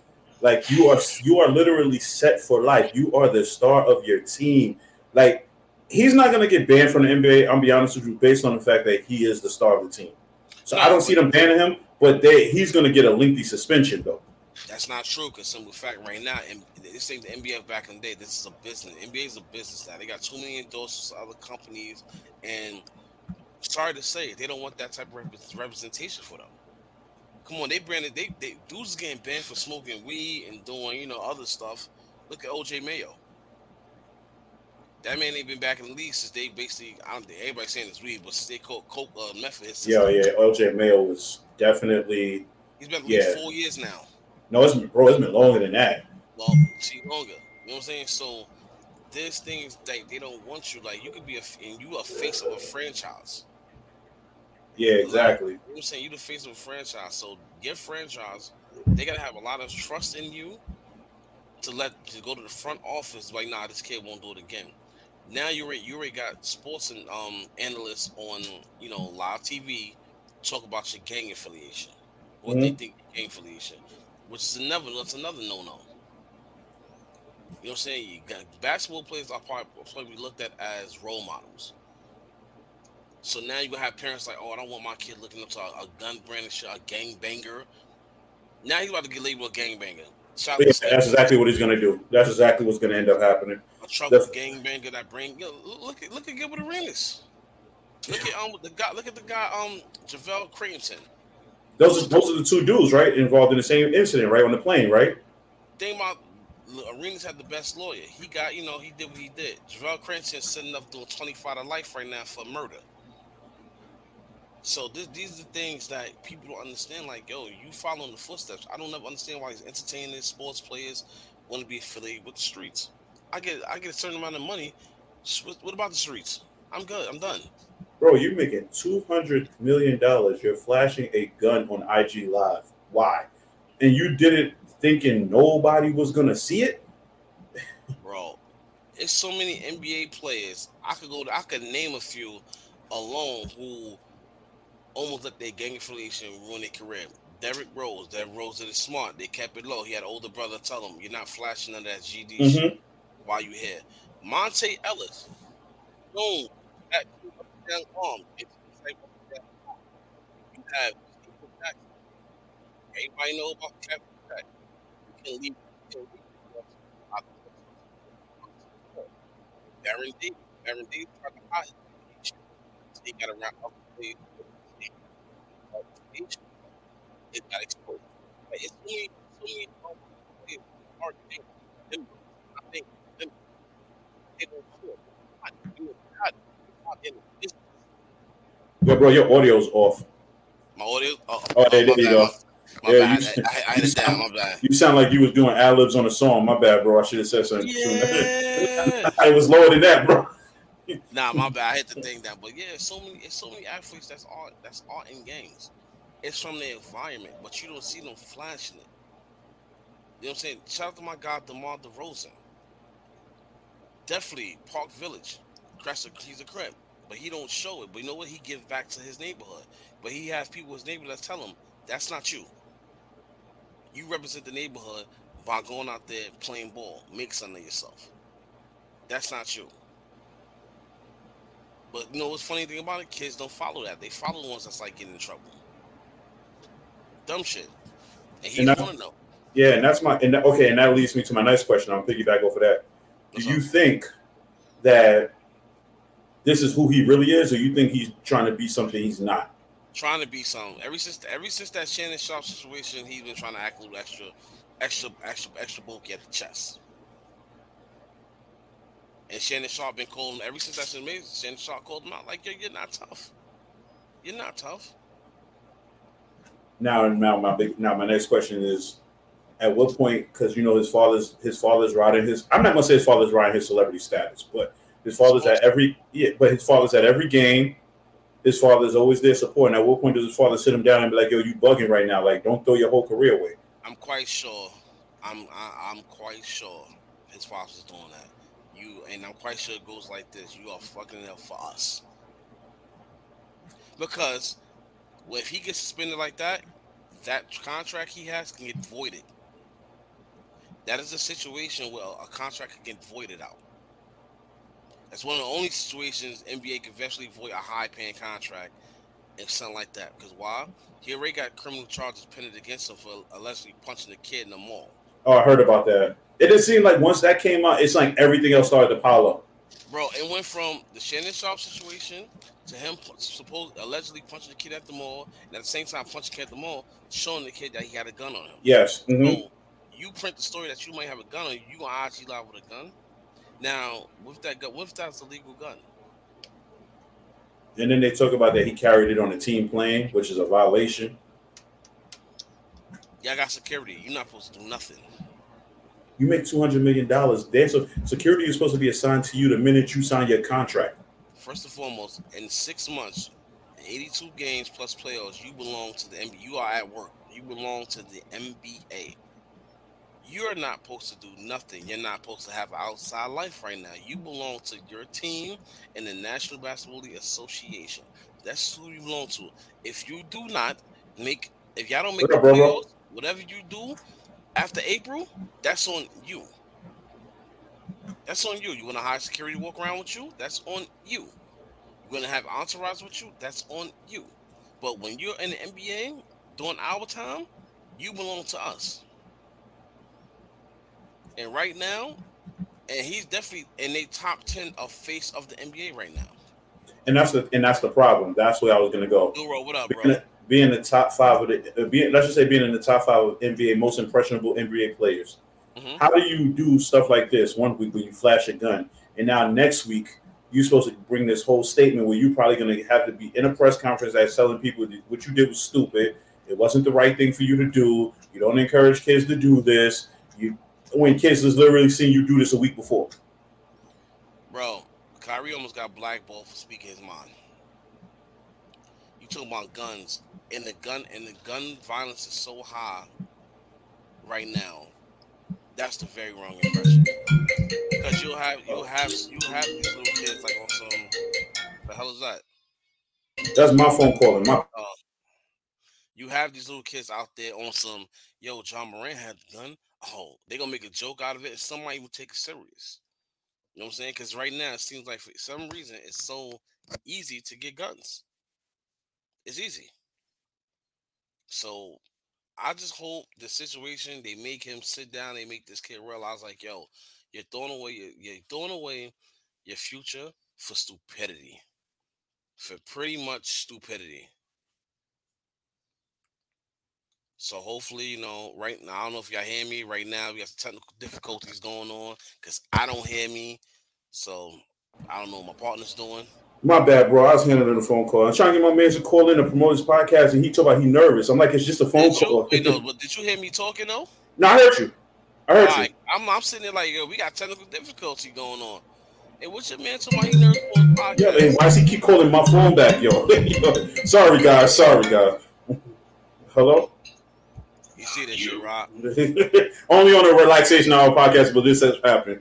Like you are you are literally set for life. You are the star of your team. Like he's not gonna get banned from the NBA. I'm be honest with you, based on the fact that he is the star of the team. So I don't see them banning him, but they he's gonna get a lengthy suspension though. That's not true because simple fact right now, and this ain't the NBA back in the day. This is a business. NBA is a business now. They got too many endorsements other companies, and sorry to say, they don't want that type of representation for them. Come on, they branded they they dudes getting banned for smoking weed and doing you know other stuff. Look at OJ Mayo. That man ain't been back in the league since they basically. I don't think everybody saying it's weed, but since they called coke uh, method. Yeah, yeah. OJ Mayo was definitely. He's been yeah. four years now. No, it's been, bro. It's been longer than that. Well, see, longer. You know what I'm saying? So there's things that they don't want you. Like you could be a and you a face of a franchise. Yeah, exactly. Like, you know I'm saying you the face of a franchise. So your franchise, they gotta have a lot of trust in you to let to go to the front office. Like, nah, this kid won't do it again. Now you already you already got sports and um analysts on you know live TV talk about your gang affiliation, what mm-hmm. they think gang affiliation which is another that's another no no. You know what I'm saying? You got, basketball players are probably looked at as role models. So now gonna have parents like, oh, I don't want my kid looking up to a, a gun brandish, a gang banger. Now he's about to get labeled a gang banger. Yeah, that's exactly what he's gonna do. That's exactly what's gonna end up happening. A trouble gang banger that bring yo, look at look at Gilbert Arenas. Look at um the guy look at the guy um Javaris Crittenton. Those are those are the two dudes, right? Involved in the same incident, right? On the plane, right? Think about Arenas had the best lawyer. He got, you know, he did what he did. Javaris Crittenton sitting up doing 25 to life right now for murder. So this, these are the things that people don't understand. Like, yo, you following the footsteps. I don't ever understand why he's entertaining sports players want to be affiliated with the streets. I get I get a certain amount of money. What, what about the streets? I'm good. I'm done. Bro, you're making two hundred million dollars. You're flashing a gun on IG Live. Why? And you did it thinking nobody was gonna see it. Bro, it's so many NBA players. I could go. To, I could name a few alone who almost let their gang affiliation ruin their career. Derrick Rose, Derrick Rose is smart. They kept it low. He had an older brother tell him, "You're not flashing under that GD mm-hmm. shit while you here." Monta Ellis, boom, that young arm. You have. Everybody know about Kevin Jackson. You can leave. You. Baron D. Baron D. tried to hide He got around up the It got exposed. But it's only, it's only um, hard to think. I think them, they don't do. Not do it. Not, not in this Yo, bro, your audio's off. My audio? Oh, oh there, there you go. My yeah, bad. You, I, I, I down. My bad. You sound like you was doing ad libs on a song. My bad, bro. I should have said something. Yeah. it was lower than that, bro. nah, my bad. I hit the thing down. But yeah, so many, it's so many athletes that's all that's all in games. It's from the environment, but you don't see them flashing it. You know what I'm saying? Shout out to my guy DeMar DeRozan. Definitely Park Village. Crest, he's a crib but he don't show it. But you know what? He gives back to his neighborhood. But he has people his neighborhood that tell him that's not you. You represent the neighborhood by going out there playing ball. Make something of yourself. That's not you. But you know what's funny thing about it? Kids don't follow that. They follow the ones that's like getting in trouble. Dumb shit, and he And don't want to know. Yeah, and that's my and that, okay, and that leads me to my next question. I'll piggyback off of that. Do you think that this is who he really is, or you think he's trying to be something he's not? Trying to be something. Every since ever since that Shannon Sharpe situation, he's been trying to act a little extra, extra, extra, extra bulky at the chest. And Shannon Sharpe been calling him ever since that's amazing. Shannon Sharpe called him out like, "Yo, you're not tough. You're not tough." Now, now my big now my next question is, at what point? Because you know his father's his father's riding his. I'm not gonna say his father's riding his celebrity status, but his father's at every yeah, but his father's at every game. His father's always there supporting. At what point does his father sit him down and be like, "Yo, you bugging right now? Like, don't throw your whole career away." I'm quite sure. I'm I, I'm quite sure his father's doing that. You and I'm quite sure it goes like this. You are fucking up for us. Because well, if he gets suspended like that, that contract he has can get voided. That is a situation where a contract can get voided out. That's one of the only situations NBA can eventually void a high paying contract and something like that. Because why? He already got criminal charges pending against him for allegedly punching a kid in the mall. Oh, I heard about that. It just seemed like once that came out, it's like everything else started to pile up. Bro, it went from the Shannon Sharpe situation to him supposed allegedly punching the kid at the mall, and at the same time punching the kid at the mall, showing the kid that he had a gun on him. Yes. mhm. So you print the story that you might have a gun on you, you gonna IG live with a gun. Now, with that gun, what if that's a legal gun? And then they talk about that he carried it on a team plane, which is a violation. Y'all got security. You're not supposed to do nothing. You make two hundred million dollars. There's a security is supposed to be assigned to you the minute you sign your contract. First and foremost, in six months, 82 games plus playoffs, you belong to the NBA. You are at work. You belong to the NBA. You're not supposed to do nothing. You're not supposed to have an outside life right now. You belong to your team and the National Basketball League Association. That's who you belong to. If you do not make, if y'all don't make What the up, bro, bro? playoffs, whatever you do after April, that's on you. That's on you. You want to hire security walk around with you? That's on you. You're gonna have entourage with you? That's on you. But when you're in the NBA during our time, you belong to us. And right now, and he's definitely in a top ten of face of the NBA right now. And that's the and that's the problem. That's where I was gonna go. Duro, what up, bro? Being the top five of the uh, being, let's just say being in the top five of NBA most impressionable NBA players. Mhm. How do you do stuff like this one week when you flash a gun, and now next week you're supposed to bring this whole statement where you're probably going to have to be in a press conference that's telling people that what you did was stupid. It wasn't the right thing for you to do. You don't encourage kids to do this. You when kids has literally seen you do this a week before. Bro, Kyrie almost got blackballed for speaking his mind. Talking about guns, and the gun and the gun violence is so high right now. That's the very wrong impression. Because you'll have you'll have you have these little kids like on some the hell is that? That's my phone calling. My uh, You have these little kids out there on some yo, Ja Morant had the gun. Oh, they gonna make a joke out of it, and some might even take it serious. You know what I'm saying? Because right now it seems like for some reason it's so easy to get guns. It's easy. So I just hope the situation they make him sit down, they make this kid realize like, yo, you're throwing away your, you're throwing away your future for stupidity. For pretty much stupidity. So hopefully, you know, right now, I don't know if y'all hear me right now. We got some technical difficulties going on because I don't hear me. So I don't know what my partner's doing. My bad, bro. I was handling the phone call. I'm trying to get my man to call in and promote his podcast, and he talked about he nervous. I'm like, it's just a phone Did you, call. but did you hear me talking though? no, I heard you. I heard you. I'm, I'm sitting there like, yo, we got technical difficulty going on. Hey, what's your man talking about? He nervous the Yeah, podcast. man, why does he keep calling my phone back, yo? Yo, sorry, guys. Sorry, guys. Hello? You see that shit, Rob? Only on a Realization Hour podcast, but this has happened.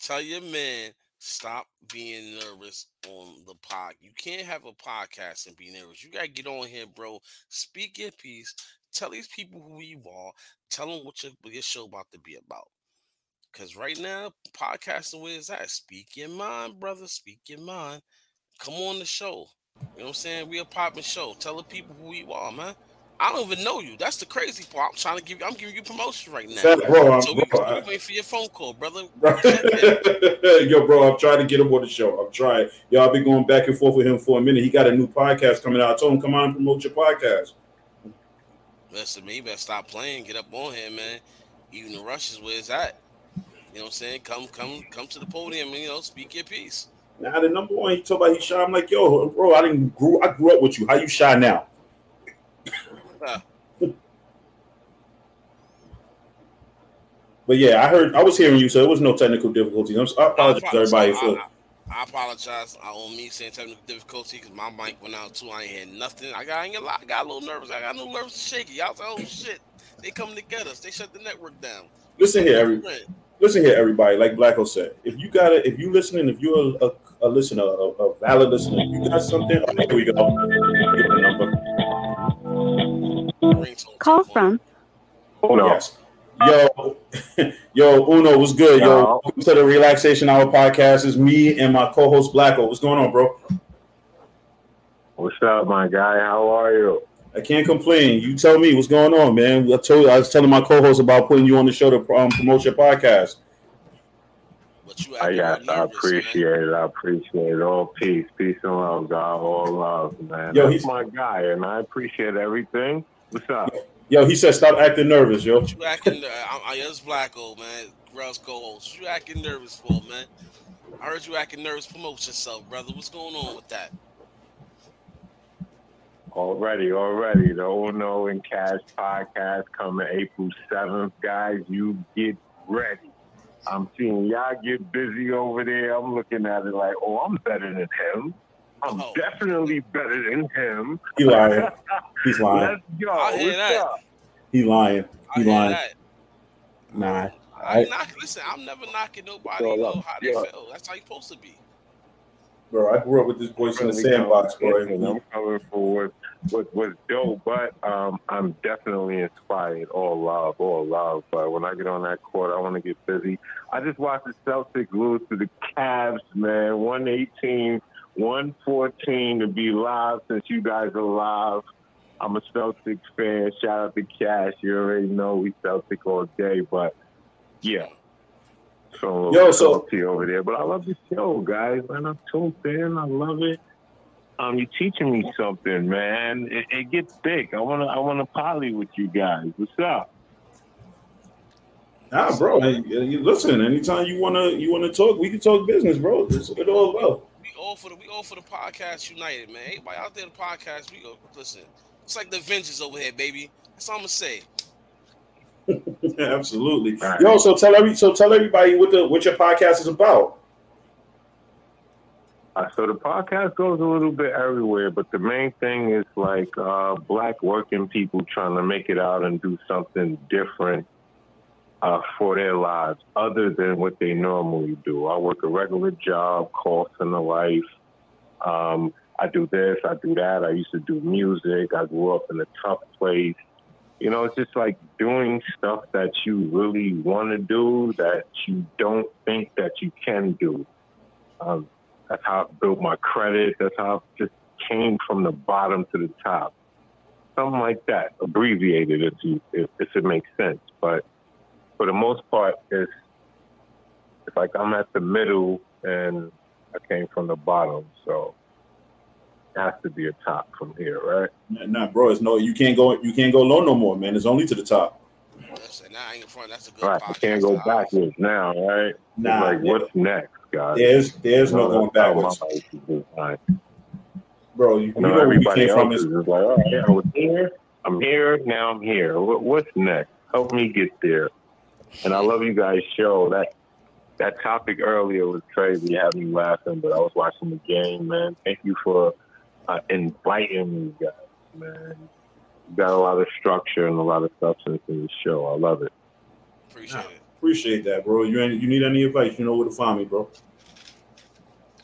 Tell your man stop being nervous on the pod. You can't have a podcast and be nervous. You gotta get on here, bro. Speak your piece. Tell these people who you are. Tell them what your, your show about to be about. Cause right now, podcasting where is that? Speak your mind, brother. Speak your mind. Come on the show. You know what I'm saying? We a popping show. Tell the people who you are, man. I don't even know you. That's the crazy part. I'm trying to give you. I'm giving you promotion right now. Fat bro, so we, bro, I- waiting for your phone call, brother. Yo, bro, I'm trying to get him on the show. I'm trying. I've been going back and forth with him for a minute. He got a new podcast coming out. I told him, come on and promote your podcast. Listen, man, you better stop playing. Get up on him, man. Even the rush is where it's at. You know what I'm saying? Come, come, come to the podium and you know speak your piece. Now, the number one, he talk about he shy. I'm like, yo, bro, I didn't grew. I grew up with you. How you shy now? But yeah, I heard. I was hearing you, so there was no technical difficulties. I'm, I apologize everybody So, for. I, I, I apologize. I owe me saying technical difficulty because my mic went out too. I ain't had nothing. I got, I, lie, I got a little nervous. I got a little nervous shaky. I was like, oh shit, they coming to get us. They shut the network down. Listen here, every listen here, everybody. Like Blacko said, if you got it, if you listening, if you're a, a, a listener, a, a valid listener, you got something. Oh, here we go. Call telephone. from Uno. Yes. Yo, yo, Uno, what's good? Yo, Yo. welcome to the Realization Hour podcast. It's me and my co-host Blacko. What's going on, bro? What's up, my guy? How are you? I can't complain. You tell me what's going on, man. I told I was telling my co-host about putting you on the show to um, promote your podcast. But you I, got, real I nervous, appreciate it. I appreciate it. All peace, peace and love, God. All love, man. Yo, That's he's- my guy, and I appreciate everything. What's up? Yo, he said stop acting nervous, yo. Man. You acting? I, I, it's Blacko, man. Grell's co-host. What you acting nervous for, man? I heard you acting nervous. Promote yourself, brother. What's going on with that? Already, already. The Uno and Cash podcast coming April 7th. Guys, you get ready. I'm seeing y'all get busy over there. I'm looking at it like, oh, I'm better than him. I'm Oh. definitely better than him. He lying. He's lying. Let's go. I hear What's that. up? He lying. I He hear lying. that. Nah. I I, knock, listen, I'm never knocking nobody. Yo, You know how they yo. feel. That's how you're supposed to be. bro, I grew up with this voice in the really sandbox, coming- bro. I'm coming for what, what was dope, but um, I'm definitely inspired. All love, all love. But when I get on that court, I want to get busy. I just watched the Celtics lose to the Cavs, man. 118, 114 to be live since you guys are live. I'm a Celtics fan. Shout out to Cash. You already know we Celtic all day, but yeah. So Yo, so- over there, but I love the show, guys. Man, I'm tuned in. I love it. Um, you're teaching me something, man. It, it gets big. I wanna, I wanna poly with you guys. What's up? Nah, bro. hey, you listen, anytime you wanna you wanna talk, we can talk business, bro. It's it all well. We all for the we all for the podcast united, man. Everybody out there, the podcast, we go listen. It's like the Avengers over here, baby. That's all I'm gonna say. Absolutely. All right. Yo, so tell every so tell everybody what the what your podcast is about. Uh, so the podcast goes a little bit everywhere, but the main thing is like uh, black working people trying to make it out and do something different uh, for their lives, other than what they normally do. I work a regular job, call center life. Um, I do this, I do that. I used to do music. I grew up in a tough place. You know, it's just like doing stuff that you really want to do that you don't think that you can do. Um, that's how I built my credit. That's how I just came from the bottom to the top. Something like that, abbreviated if you if, if it makes sense. But for the most part, it's it's like I'm at the middle and I came from the bottom, so has to be a top from here, right? Nah, nah, bro, it's no you can't go you can't go low no more, man. It's only to the top. Listen, now I ain't in front. That's a good Right. podcast. I can't go to backwards now, right? It's Nah, like what's next, guys? there's there's no You know, going backwards, my life is designed. bro. You, you You know, know where we everybody came else from is is just like, oh, yeah, I was here, I'm here, now I'm here. What, what's next? Help me get there. And I love you guys' show. That that topic earlier was crazy, had me laughing, but I was watching the game, man. Thank you for uh, inviting me, guys, man. You got a lot of structure and a lot of substance in the show. I love it. Appreciate it. appreciate that, bro. You ain't, you need any advice, you know where to find me, bro.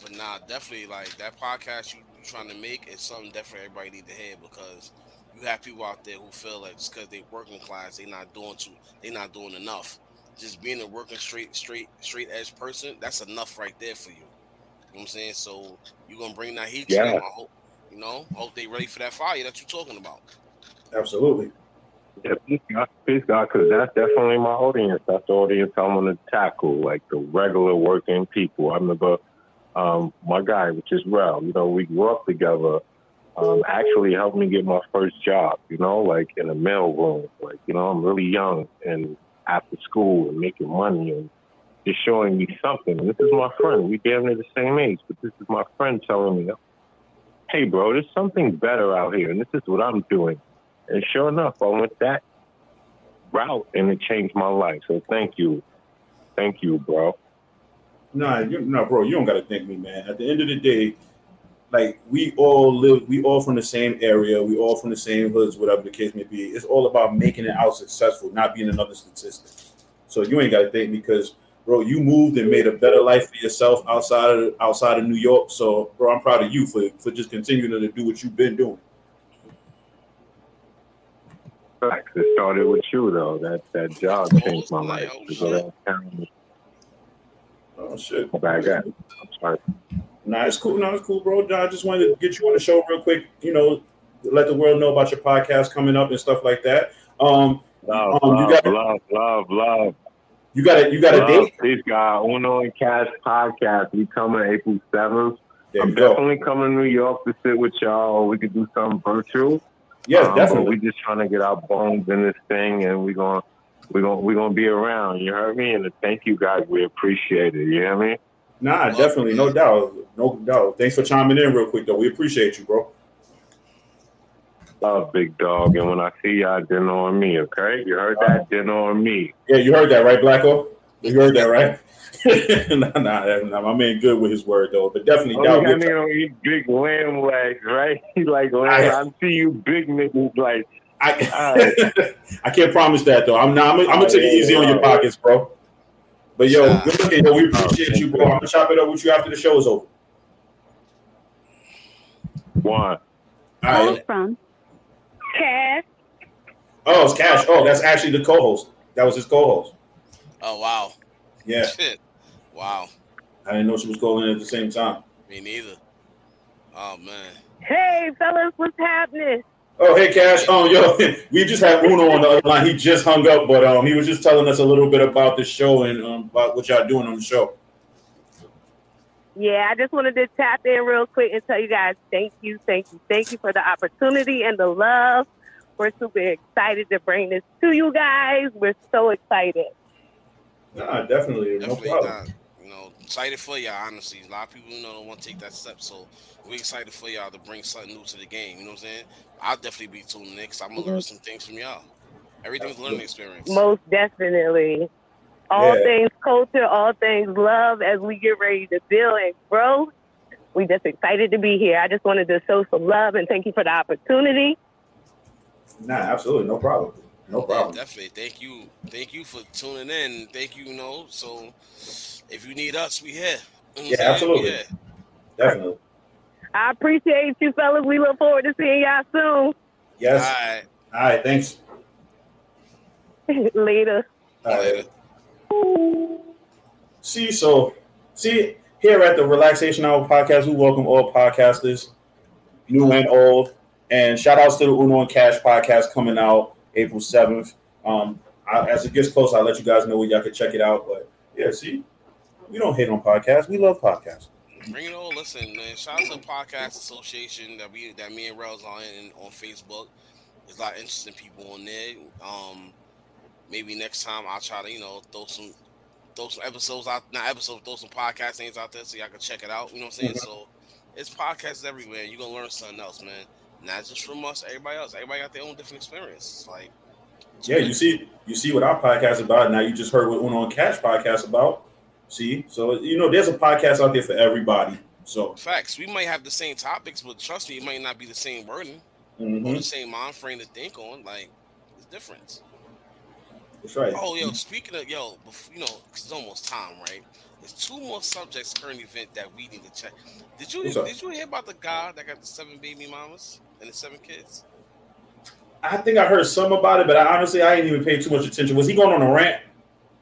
But nah, definitely like that podcast you, you trying to make is something definitely everybody need to hear because you have people out there who feel like just because they working class, they not doing too, they not doing enough. Just being a working straight, straight, straight edge person, that's enough right there for you. You know what I'm saying? So you're gonna bring that heat to Yeah. them. I hope You know, hope they ready for that fire that you're talking about. Absolutely. Yeah, peace God, peace God, because that's definitely my audience. That's the audience I'm going to tackle, like the regular working people. I remember um, my guy, which is Rel. You know, we grew up together. Um, actually helped me get my first job. You know, like in a mail room. Like you know, I'm really young and after school and making money and just showing me something. And this is my friend. We damn near the same age, but this is my friend telling me, "Hey, bro, there's something better out here, and this is what I'm doing." And sure enough, I went that route, and it changed my life. So thank you, thank you, bro. Nah, you, no, bro, you don't gotta thank me, man. At the end of the day, like we all live, we all from the same area, we all from the same hoods, whatever the case may be. It's all about making it out successful, not being another statistic. So you ain't gotta thank me because, bro, you moved and made a better life for yourself outside of outside of New York. So, bro, I'm proud of you for for just continuing to do what you've been doing. Facts. It started with you though. That that job changed my life. Oh, To go downtown, Oh shit. back at. I'm sorry. Nah, it's cool. No, it's cool, bro. Nah, I just wanted to get you on the show real quick. You know, let the world know about your podcast coming up and stuff like that. Um, Love, Um, you love, got- love, love, love. You got a you got a date? Peace God. Uno and Cash podcast. We coming April seventh. I'm go. definitely coming to New York to sit with y'all. We could do something virtual. Yes, Um, definitely. But we just trying to get our bones in this thing, and we're going we're gonna we gonna be around. You heard me? And thank you guys. We appreciate it. You hear me? Nah, definitely, no doubt, no doubt. Thanks for chiming in real quick, though. We appreciate you, bro. Love big dog. And when I see y'all, dinner on me. Okay? You heard that? Dinner on me. Yeah, you heard that, right, Blacko? You heard that, right? nah, nah, nah, my man, good with his word though, but definitely Oh, down. that nigga oh, don't eat big lamb legs, right? He like lamb. I see you big niggas like. I, I can't promise that though. I'm not. I'm, I'm gonna oh, take it easy on your pockets, bro. But yo, Nah. good looking, yo. We oh, appreciate you, bro. I'm gonna chop it up with you after the show is over. One. All Call right. from Cash. Oh, it's Cash. Oh, that's actually the co-host. That was his co-host. Oh wow. Yeah, Shit. Wow. I didn't know she was calling in at the same time. Me neither. Oh man. Hey, fellas, what's happening? Oh, hey, Cash. Oh, yo, we just had Uno on the other line. He just hung up, but um, he was just telling us a little bit about the show and um, about what y'all doing on the show. Yeah, I just wanted to tap in real quick and tell you guys thank you, thank you, thank you for the opportunity and the love. We're super excited to bring this to you guys. We're so excited. Nah, definitely, no problem. not. You know, excited for y'all. Honestly, a lot of people you know don't want to take that step, so we're excited for y'all to bring something new to the game. You know what I'm saying? I'll definitely be tuning in because I'm gonna learn mm-hmm. some things from y'all. Everything's a learning experience. Most definitely. All Yeah. things culture, all things love as we get ready to build and grow. We just excited to be here. I just wanted to show some love and thank you for the opportunity. Nah, absolutely, no problem. No Yeah, problem. definitely. Thank you. Thank you for tuning in. Thank you. You know, so if you need us, we here. You know what I'm Yeah, saying? absolutely. Here. Definitely. I appreciate you, fellas. We look forward to seeing y'all soon. Yes. All right. All right. Thanks. Later. All right. Later. See, so see here at the Realization Hour podcast, we welcome all podcasters, new and old, and shout outs to the Uno and Cash podcast coming out April seventh. Um, I, as it gets close, I'll let you guys know where y'all can check it out. But yeah, see, we don't hate on podcasts. We love podcasts. Bring it on. Listen, man. Shout out to the Podcast Association that we that me and Rel's on on Facebook. There's a lot of interesting people on there. Um, maybe next time I'll try to you know throw some throw some episodes out, not episodes, throw some podcast names out there so y'all can check it out. You know what I'm saying? Mhm. So it's podcasts everywhere. You're gonna learn something else, man. Not just from us, everybody else. Everybody got their own different experience. It's like Yeah, you see, you see what our podcast is about. Now you just heard what Uno and Cash podcast about. See, so you know, there's a podcast out there for everybody. So facts. We might have the same topics, but trust me, it might not be the same wording or mhm, the same mind frame to think on. Like it's different. That's right. Oh, yo, mm-hmm. speaking of yo, you know, 'cause it's almost time, right? There's two more subjects current event that we need to check. Did you What's did you hear about the guy that got the seven baby mamas and the seven kids? I think I heard some about it, but I honestly I didn't even pay too much attention. Was he going on a rant?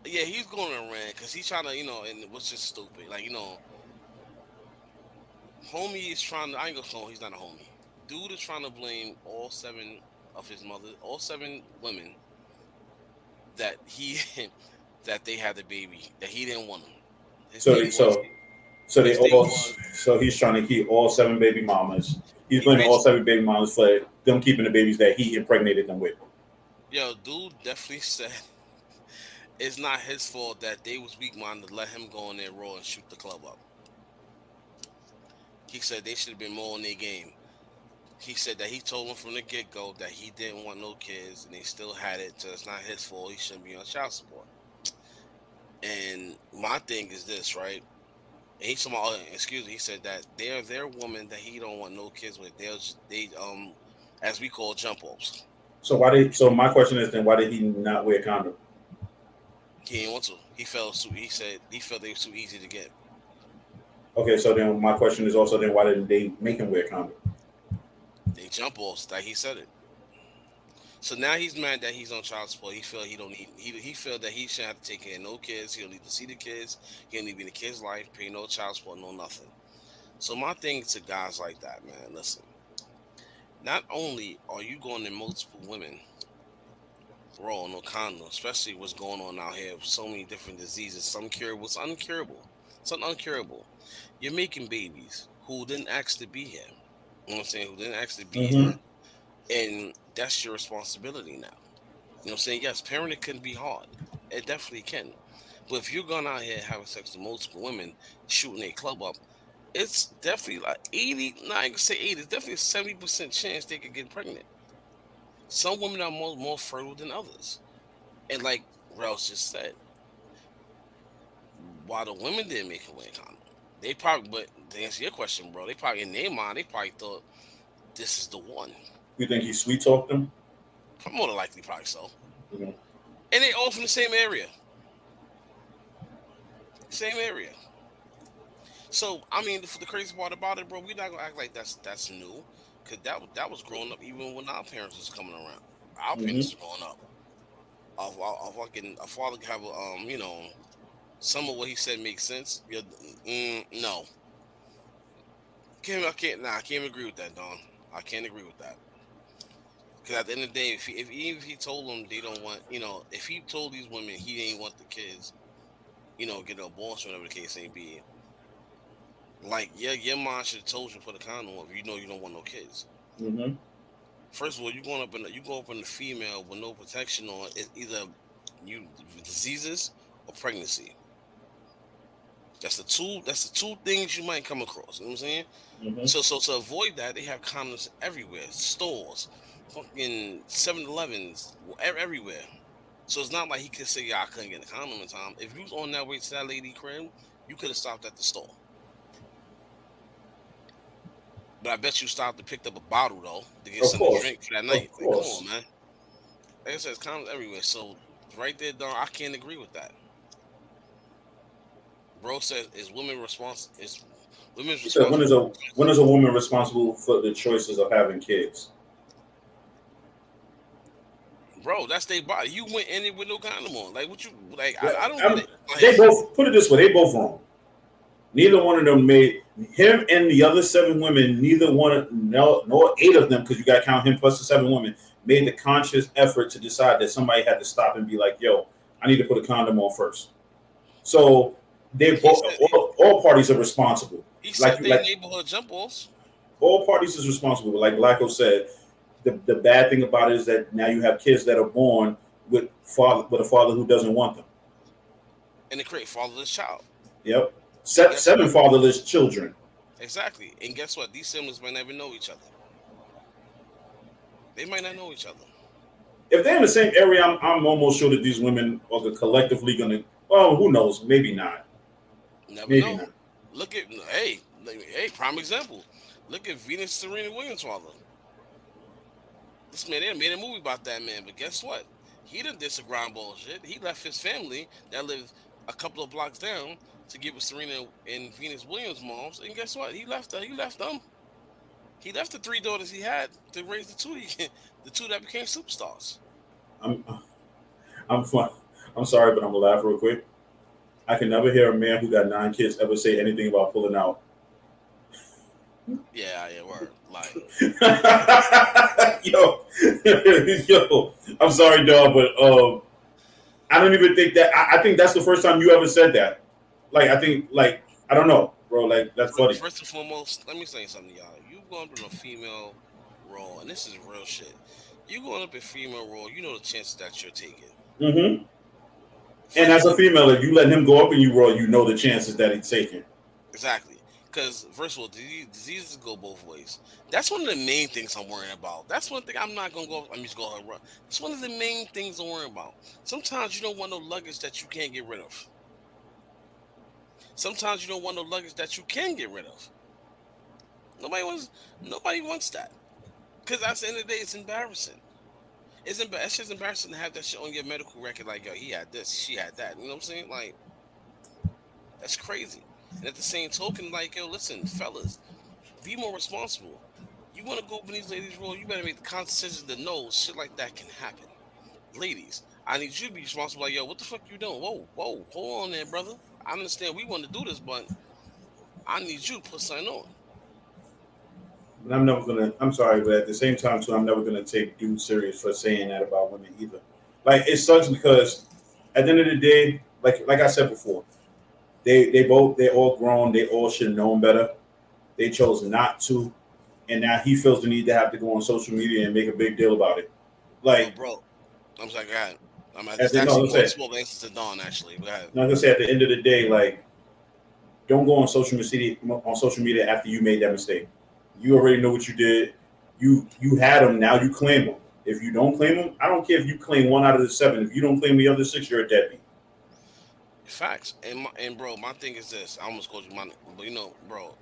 Yeah, he's going on a rant because he's trying to, you know, and it was just stupid. Like, you know, homie is trying to. I ain't gonna call him. He's not a homie. dude is trying to blame all seven of his mother, all seven women that he that they had the baby that he didn't want them. His So, so, was- so they all. was- So he's trying to keep all seven baby mamas. He's He blaming all seven baby mamas for them keeping the babies that he impregnated them with. Yo, dude definitely said it's not his fault that they was weak minded to let him go in there raw and shoot the club up. He said they should have been more in their game. He said that he told them from the get go that he didn't want no kids and they still had it, so it's not his fault. He shouldn't be on child support. And my thing is this, right? And he told me, excuse me, he said that they're their woman that he don't want no kids with. They'll they um as we call jump offs. So why did? So my question is then, why did he not wear a condom? He didn't want to. He felt too. He said he felt they was too easy to get. Okay, so then my question is also then why didn't they make him wear a condom? They jump offs that he said it. So now he's mad that he's on child support. He felt he don't need. He he felt that he shouldn't have to take care of no kids. He don't need to see the kids. He don't need to be in the kids' life. Pay no child support. No nothing. So my thing to guys like that, man. Listen. Not only are you going to multiple women, raw no condom, especially what's going on out here with so many different diseases, some curable, it's uncurable, some uncurable. You're making babies who didn't ask to be here. You know what I'm saying? Who didn't actually be Mhm. here. And that's your responsibility now. You know what I'm saying? Yes, parenting can be hard. It definitely can. But if you're going out here having sex with multiple women, shooting a club up, it's definitely like 80, not even say 80, it's definitely a 70% chance they could get pregnant. Some women are more, more fertile than others. And like Ralph just said, while the women didn't make a way they probably, but to answer your question, bro, they probably in their mind, they probably thought this is the one. You think he sweet talked them? More than likely, probably so. Mhm. And they all from the same area. Same area. So I mean, the, the crazy part about it, bro, we're not gonna act like that's that's new, cause that was- that was growing up even when our parents was coming around. Our parents was growing up. A, a fucking a father could have a, um, you know, some of what he said makes sense. Mm, no, can't I can't nah, I can't agree with that, Don. I can't agree with that. Because at the end of the day, if, he, if even if he told them they don't want, you know, if he told these women he didn't want the kids, you know, get an abortion, whatever the case may be, like, yeah, your mom should have told you to put a condom on if you know you don't want no kids. Mm-hmm. First of all, you going up in the, you go up in the female with no protection on, it's either you diseases or pregnancy. That's the two. That's the two things you might come across. You know what I'm saying? Mm-hmm. So, so to avoid that, they have condoms everywhere, stores, fucking 7-Elevens, everywhere. So it's not like he could say, "Yeah, I couldn't get a condom in time." If you was on that way to that lady crib, you could have stopped at the store. But I bet you stopped and picked up a bottle though to get Of something course. to drink for that night. Like, come on, man. Like I said, it's condoms everywhere. So right there, Don, I can't agree with that. Bro says, "Is women responsible? Is women's He said, when is a when is a woman responsible for the choices of having kids? Bro, that's their body. You went in it with no condom on. Like what you like? Yeah, I, I don't. Like, They both put it this way, they both wrong. Neither one of them made him and the other seven women, neither one no nor eight of them, because you gotta count him plus the seven women, made the conscious effort to decide that somebody had to stop and be like, yo, I need to put a condom on first. So they He both said- all, all parties are responsible. he like- they like- neighborhood jump offs. all parties is responsible. But like Blacko said, the, the bad thing about it is that now you have kids that are born with father with a father who doesn't want them. and they create fatherless child. Yep. Se- seven fatherless children. Exactly. And guess what? These siblings might never know each other. They might not know each other. If they're in the same area, I'm, I'm almost sure that these women are collectively going to. Well, who knows? Maybe not. Never Maybe know. not. Look at hey, hey, prime example. Look at Venus Serena Williams' father. This man, they made a movie about that man, but guess what? He didn't did some grind bullshit. He left his family that lived a couple of blocks down to get with Serena and Venus Williams' moms, and guess what? He left. Uh, he left them. He left the three daughters he had to raise the two. He, the two that became superstars. I'm. I'm. I'm sorry, but I'm gonna laugh real quick. I can never hear a man who got nine kids ever say anything about pulling out. Yeah, yeah, word. Like, yo, yo, I'm sorry, dog, but um, I don't even think that. I, I think that's the first time you ever said that. Like, I think, like, I don't know, bro. Like, that's funny. first and foremost, let me say something, y'all. You going in a female role, and this is real shit. You going up in female role, you know the chances that you're taking. hmm And as a female, if you let him go up in you roll, you know the chances that he's taking. Exactly. Because first of all, disease, diseases go both ways. That's one of the main things I'm worrying about. That's one thing I'm not gonna go. I'm just to run. It's one of the main things I'm worrying about. Sometimes you don't want no luggage that you can't get rid of. Sometimes you don't want no luggage that you can get rid of. Nobody wants. Nobody wants that. Because at the end of the day, it's embarrassing. It's embar- It's just embarrassing to have that shit on your medical record. Like, yo, he had this, she had that. You know what I'm saying? Like, that's crazy. And at the same token, like, yo, listen, fellas, be more responsible. You want to go these ladies' role, you better make the conscious decision to know shit like that can happen. Ladies, I need you to be responsible. Like, yo, what the fuck you doing? Whoa, whoa, hold on there, brother. I understand we want to do this, but I need you to put something on. But I'm never gonna. I'm sorry, but at the same time, too, I'm never gonna take dudes serious for saying that about women either. Like it sucks because at the end of the day, like like I said before, they they both they're all grown. They all should have known better. They chose not to, and now he feels the need to have to go on social media and make a big deal about it. Like, bro, I'm sorry, go ahead. I'm it's in, no, actually let's one say- small answer to Dawn, actually. Go ahead. I'm gonna say at the end of the day, like, don't go on social media on social media after you made that mistake. You already know what you did. You you had them. Now you claim them. If you don't claim them, I don't care if you claim one out of the seven. If you don't claim the other six, you're a deadbeat. Facts. And my, and bro, my thing is this. I almost called you my, but you know, bro,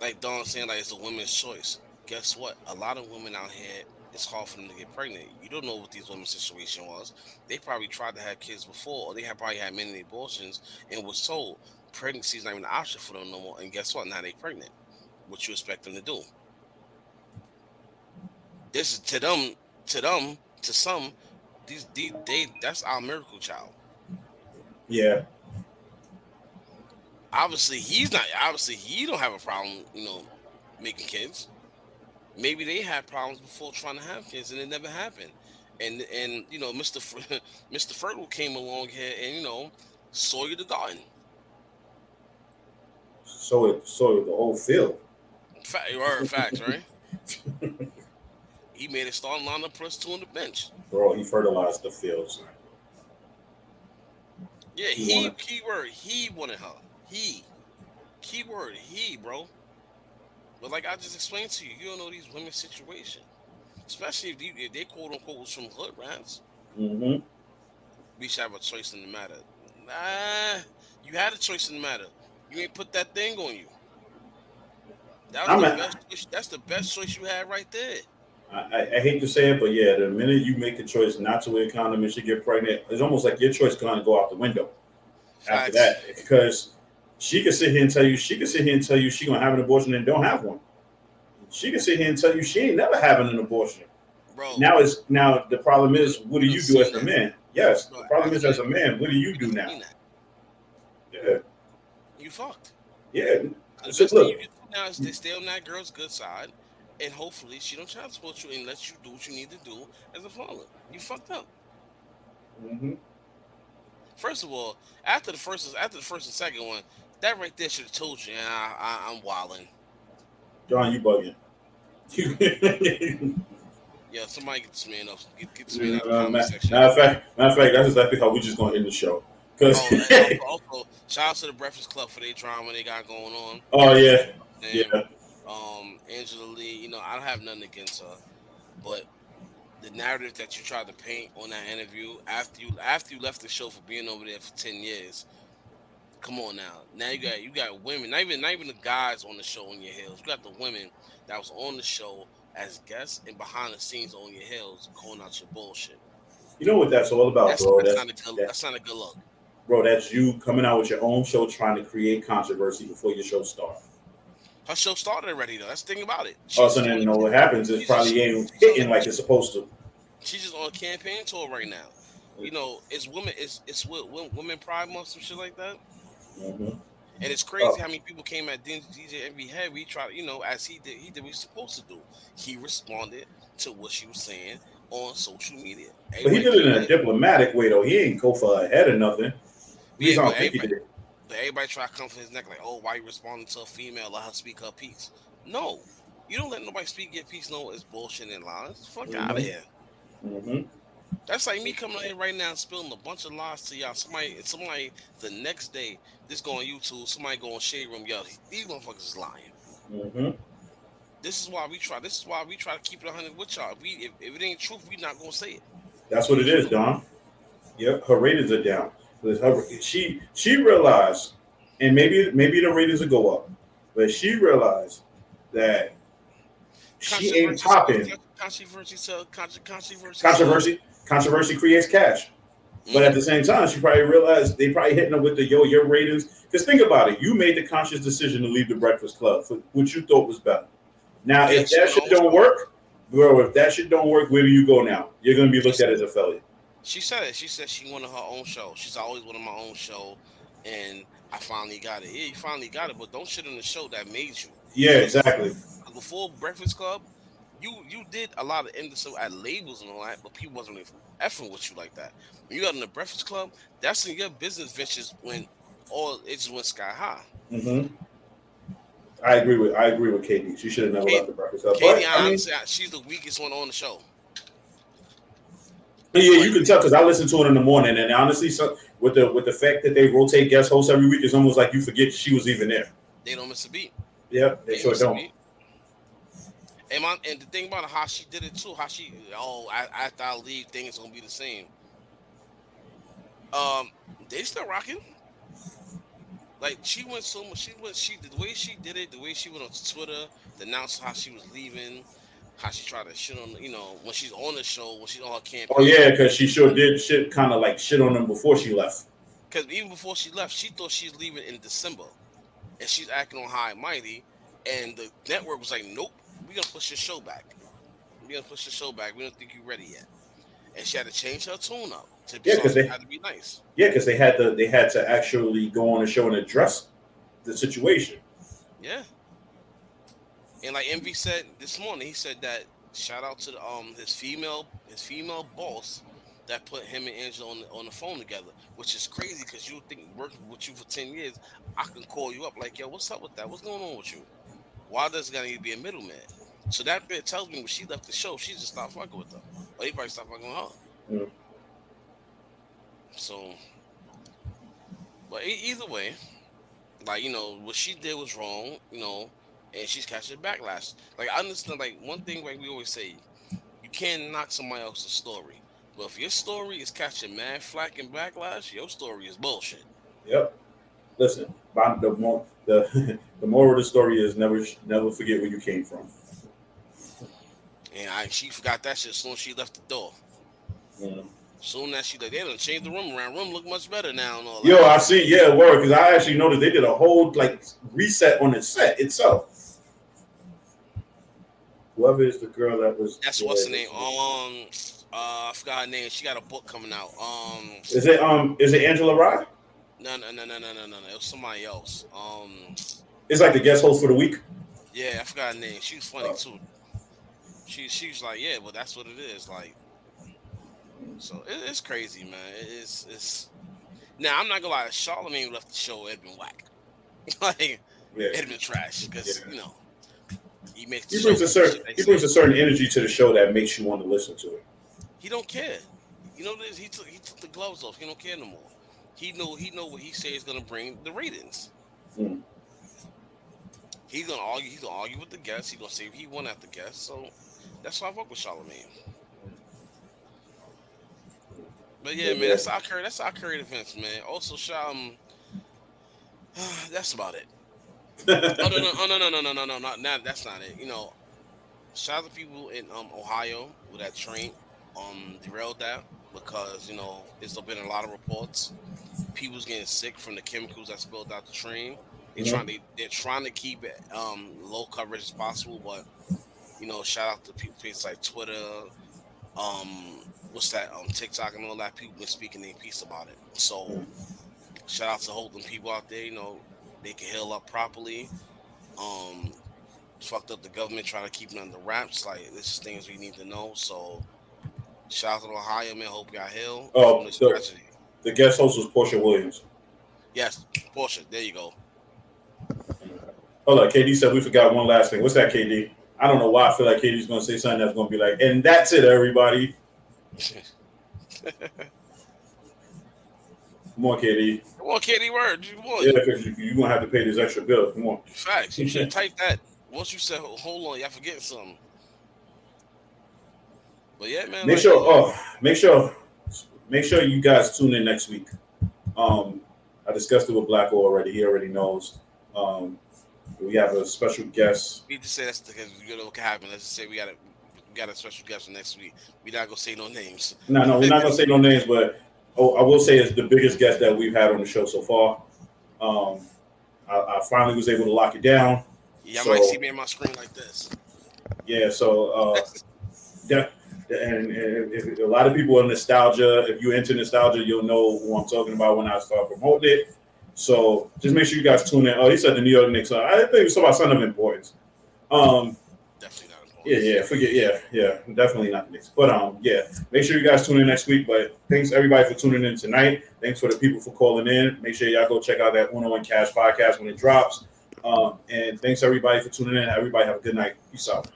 like Dawn saying, like it's a woman's choice. Guess what? A lot of women out here, it's hard for them to get pregnant. You don't know what these women's situation was. They probably tried to have kids before, or they have probably had many abortions and was told pregnancy is not even an option for them no more. And guess what? Now they pregnant. What you expect them to do? This is to them, to them, to some. These, these they that's our miracle child. Yeah, obviously he's not obviously he don't have a problem you know making kids maybe they had problems before trying to have kids and it never happened and and you know mr Fer- mr fertile came along here and you know soiled the garden so it so the whole field. Fact, word, facts right he made a starting lineup plus two on the bench Bro, he fertilized the fields. yeah He he keyword he wanted her he keyword he bro but like i just explained to you you don't know these women's situation especially if, you, if they quote unquote was from hood rats Mm-hmm. we should have a choice in the matter. Nah, you had a choice in the matter. You ain't put that thing on you. That was I'm the a- best choice, that's the best choice you had right there. I, I- hate to say it, but yeah, the minute you make a choice not to wear a condom and she get pregnant, it's almost like your choice gonna go out the window after Facts. that because she can sit here and tell you she can sit here and tell you she gonna have an abortion and don't have one. She can sit here and tell you she ain't never having an abortion. Bro, Now it's now the problem is what do you do as a man? Yes, the problem is as a man, what do you do now? Yeah, You fucked. yeah. So look, you can do now to stay on that girl's good side, and hopefully she don't try to support you and let you do what you need to do as a father. You fucked up. mhm. First of all, after the first after the first and second one, that right there should have told you, I, I'm wilding. John, you bugging. Yeah, somebody get this man up. Get, get this man out Uh, matter, matter of fact, matter of fact, that's exactly how we just gonna end the show. Cause Oh, also, shout out to the Breakfast Club for their drama they got going on. oh yeah, yeah. Um, Angela Yee, you know, I don't have nothing against her, but the narrative that you tried to paint on that interview after you after you left the show for being over there for ten years. Come on now. Now you got you got women, not even not even the guys on the show on your heels. You got the women that was on the show as guests and behind the scenes on your heels calling out your bullshit. You know what that's all about, That's, bro. that's, That's, not good, that- that's not a good look. bro, that's you coming out with your own show, trying to create controversy before your show starts. Her show started already though. That's the thing about it. Oh, She's so then you know what happens is probably ain't hitting like it's supposed to. She's just on a campaign tour right now. You know, it's women, it's it's wo- women pride month, some shit like that. hmm And it's crazy Oh. how many people came at DJ Envy Heavy, tried, you know, as he did, he did what he's supposed to do. He responded to what she was saying on social media. But he did it in a diplomatic way, though. He ain't go for her head or nothing. Yeah, Yeah, I don't but think he everybody- did. But everybody try to come for his neck, like, oh, why you responding to a female? Let her speak her piece. No, you don't let nobody speak your piece. No, it's bullshit and lies. Fuck out Mhm. of here. hmm That's like me coming in right now and spilling a bunch of lies to y'all. Somebody, somebody, the next day, this go on YouTube. Somebody go on Shade Room, yo, these motherfuckers is lying. hmm This is why we try. This is why we try to keep it 100 with y'all. If we, if, if it ain't truth, we not gonna say it. That's what it is, Don. Yep, her ratings are down. Because her, she she realized, and maybe maybe the ratings will go up, but she realized that she ain't popping. Controversy, so controversy, Controversy, controversy creates cash. But at the same time, she probably realized they probably hitting her with the yo your ratings. Because think about it, you made the conscious decision to leave the Breakfast Club for what you thought was better. Now, if that shit don't work, bro, if that shit don't work, where do you go now? You're gonna be looked at as a failure. She said it. She said she wanted her own show. She's always wanted my own show, and I finally got it. Yeah, you finally got it, but don't shit on the show that made you. Yeah, exactly. Before Breakfast Club, you you did a lot of industry at labels and all that, but people wasn't really effing with you like that. When you got in the Breakfast Club, that's when your business ventures went all it just went sky high. hmm I agree with I agree with Katie. She should have never Katie- left the Breakfast Club. Katie, But, I mean, honestly, she's the weakest one on the show. Yeah, you can tell because I listen to it in the morning, and honestly, so with the with the fact that they rotate guest hosts every week, it's almost like you forget she was even there. They don't miss a beat. Yeah, they They sure don't. And, my, and the thing about it, how she did it too, how she oh I, after I leave, things gonna be the same. Um, they still rocking. Like she went so much. She went. She the way she did it, the way she went on Twitter, to announce how she was leaving, how she tried to shit on. You know, when she's on the show, when she's on her campaign. Oh yeah, because she sure did shit kind of like shit on them before she left. Because even before she left, she thought she's leaving in December, and she's acting on high and mighty. And the network was like, "Nope, we're gonna push your show back. We're gonna push the show back. We don't think you're ready yet." And she had to change her tune up to Yeah, 'cause so they- had to be nice. Yeah, because they had to they had to actually go on the show and address the situation. Yeah. And like Envy said this morning, he said that shout out to the, um his female his female boss that put him and Angela on the, on the phone together, which is crazy because you think working with you for ten years, I can call you up like, yo, what's up with that? What's going on with you? Why does it gotta need to be a middleman? So that bit tells me when she left the show, she just stopped fucking with them. Or he probably stopped fucking with her. Mm. So, but either way, like you know, what she did was wrong, you know, and she's catching backlash. Like I understand, like one thing, like we always say, you can't knock somebody else's story, but if your story is catching mad flack and backlash, your story is bullshit. Yep. Listen, the more the the moral of the story is never never forget where you came from. And I, she forgot that shit as soon as she left the door. Mm. Soon as she like, they done changed the room around. Room look much better now and all that. Yo, I see. Yeah, word. Because I actually noticed they did a whole like reset on the set itself. Whoever is the girl that was. That's what's her name. Um, uh, I forgot her name. She got a book coming out. Um, Is it um? Is it Angela Rye? no, no, no, no, no, no, no. It was somebody else. Um, It's like the guest host for the week. yeah, I forgot her name. She was funny Oh. too. She she was like, yeah, but that's what it is. Like, so it, it's crazy, man. It- It's it's. Now I'm not gonna lie. Charlemagne left the show. It'd been whack. like Yeah. it'd been trash because Yeah. you know he makes. He brings a certain he brings a certain energy to the show that makes you want to listen to it. He don't care. You know this. He took he took the gloves off. He don't care no more. He know he know what he says is gonna bring the ratings. Mm. He's gonna argue. He's gonna argue with the guests. He's gonna say he won at the guests. So that's why I fuck with Charlemagne. But yeah, man, that's our current that's our current events, man. Also, Sha- um, that's about it. Oh no, no, oh, no, no, no, no, no, no, not, not that's not it. You know, shout out to people in um Ohio with that train um derailed that because you know there's been a lot of reports. People's getting sick from the chemicals that spilled out the train. They're Mhm. trying to they're trying to keep it um low coverage as possible, but you know, shout out to people places like Twitter, um, what's that, um, TikTok and all that. People been speaking their piece about it. So shout out to holding people out there. You know, they can heal up properly. Um, fucked up the government trying to keep it under wraps. Like this is things we need to know. So shout out to Ohio man. Hope y'all heal. Oh, so- tragedy. The guest host was Portia Williams. Yes, Portia. There you go. Hold on, KD said we forgot one last thing. What's that, KD? I don't know why I feel like KD's gonna say something that's gonna be like, and that's it, everybody. Come on, KD. Come on, Katie. Word. On. Yeah, because you, you're gonna have to pay this extra bill. Come on. Facts. You should type that. Once you said, hold on, y'all forgetting something. But yeah, man. Make like- sure. Oh, make sure. Make sure you guys tune in next week. Um, I discussed it with Blacko already. He already knows. Um, we have a special guest. We just say that's because you know what can happen. Let's just say we got a we got a special guest for next week. We're not gonna say no names. No, no, we're not gonna say no names, but oh, I will say it's the biggest guest that we've had on the show so far. Um, I, I finally was able to lock it down. Y'all So- might see me on my screen like this. Yeah, so uh, yeah, and, and if, a lot of people are nostalgia. If you're into nostalgia, you'll know who I'm talking about when I start promoting it. So just make sure you guys tune in. Oh, he said the New York Knicks. I think it was about something of importance. Um. Yeah, yeah, forget, yeah, yeah, definitely not the Knicks. But um, yeah, make sure you guys tune in next week. But thanks everybody for tuning in tonight. Thanks for the people for calling in. Make sure y'all go check out that Uno and Cash podcast when it drops. Um, and thanks everybody for tuning in. Everybody have a good night. Peace out.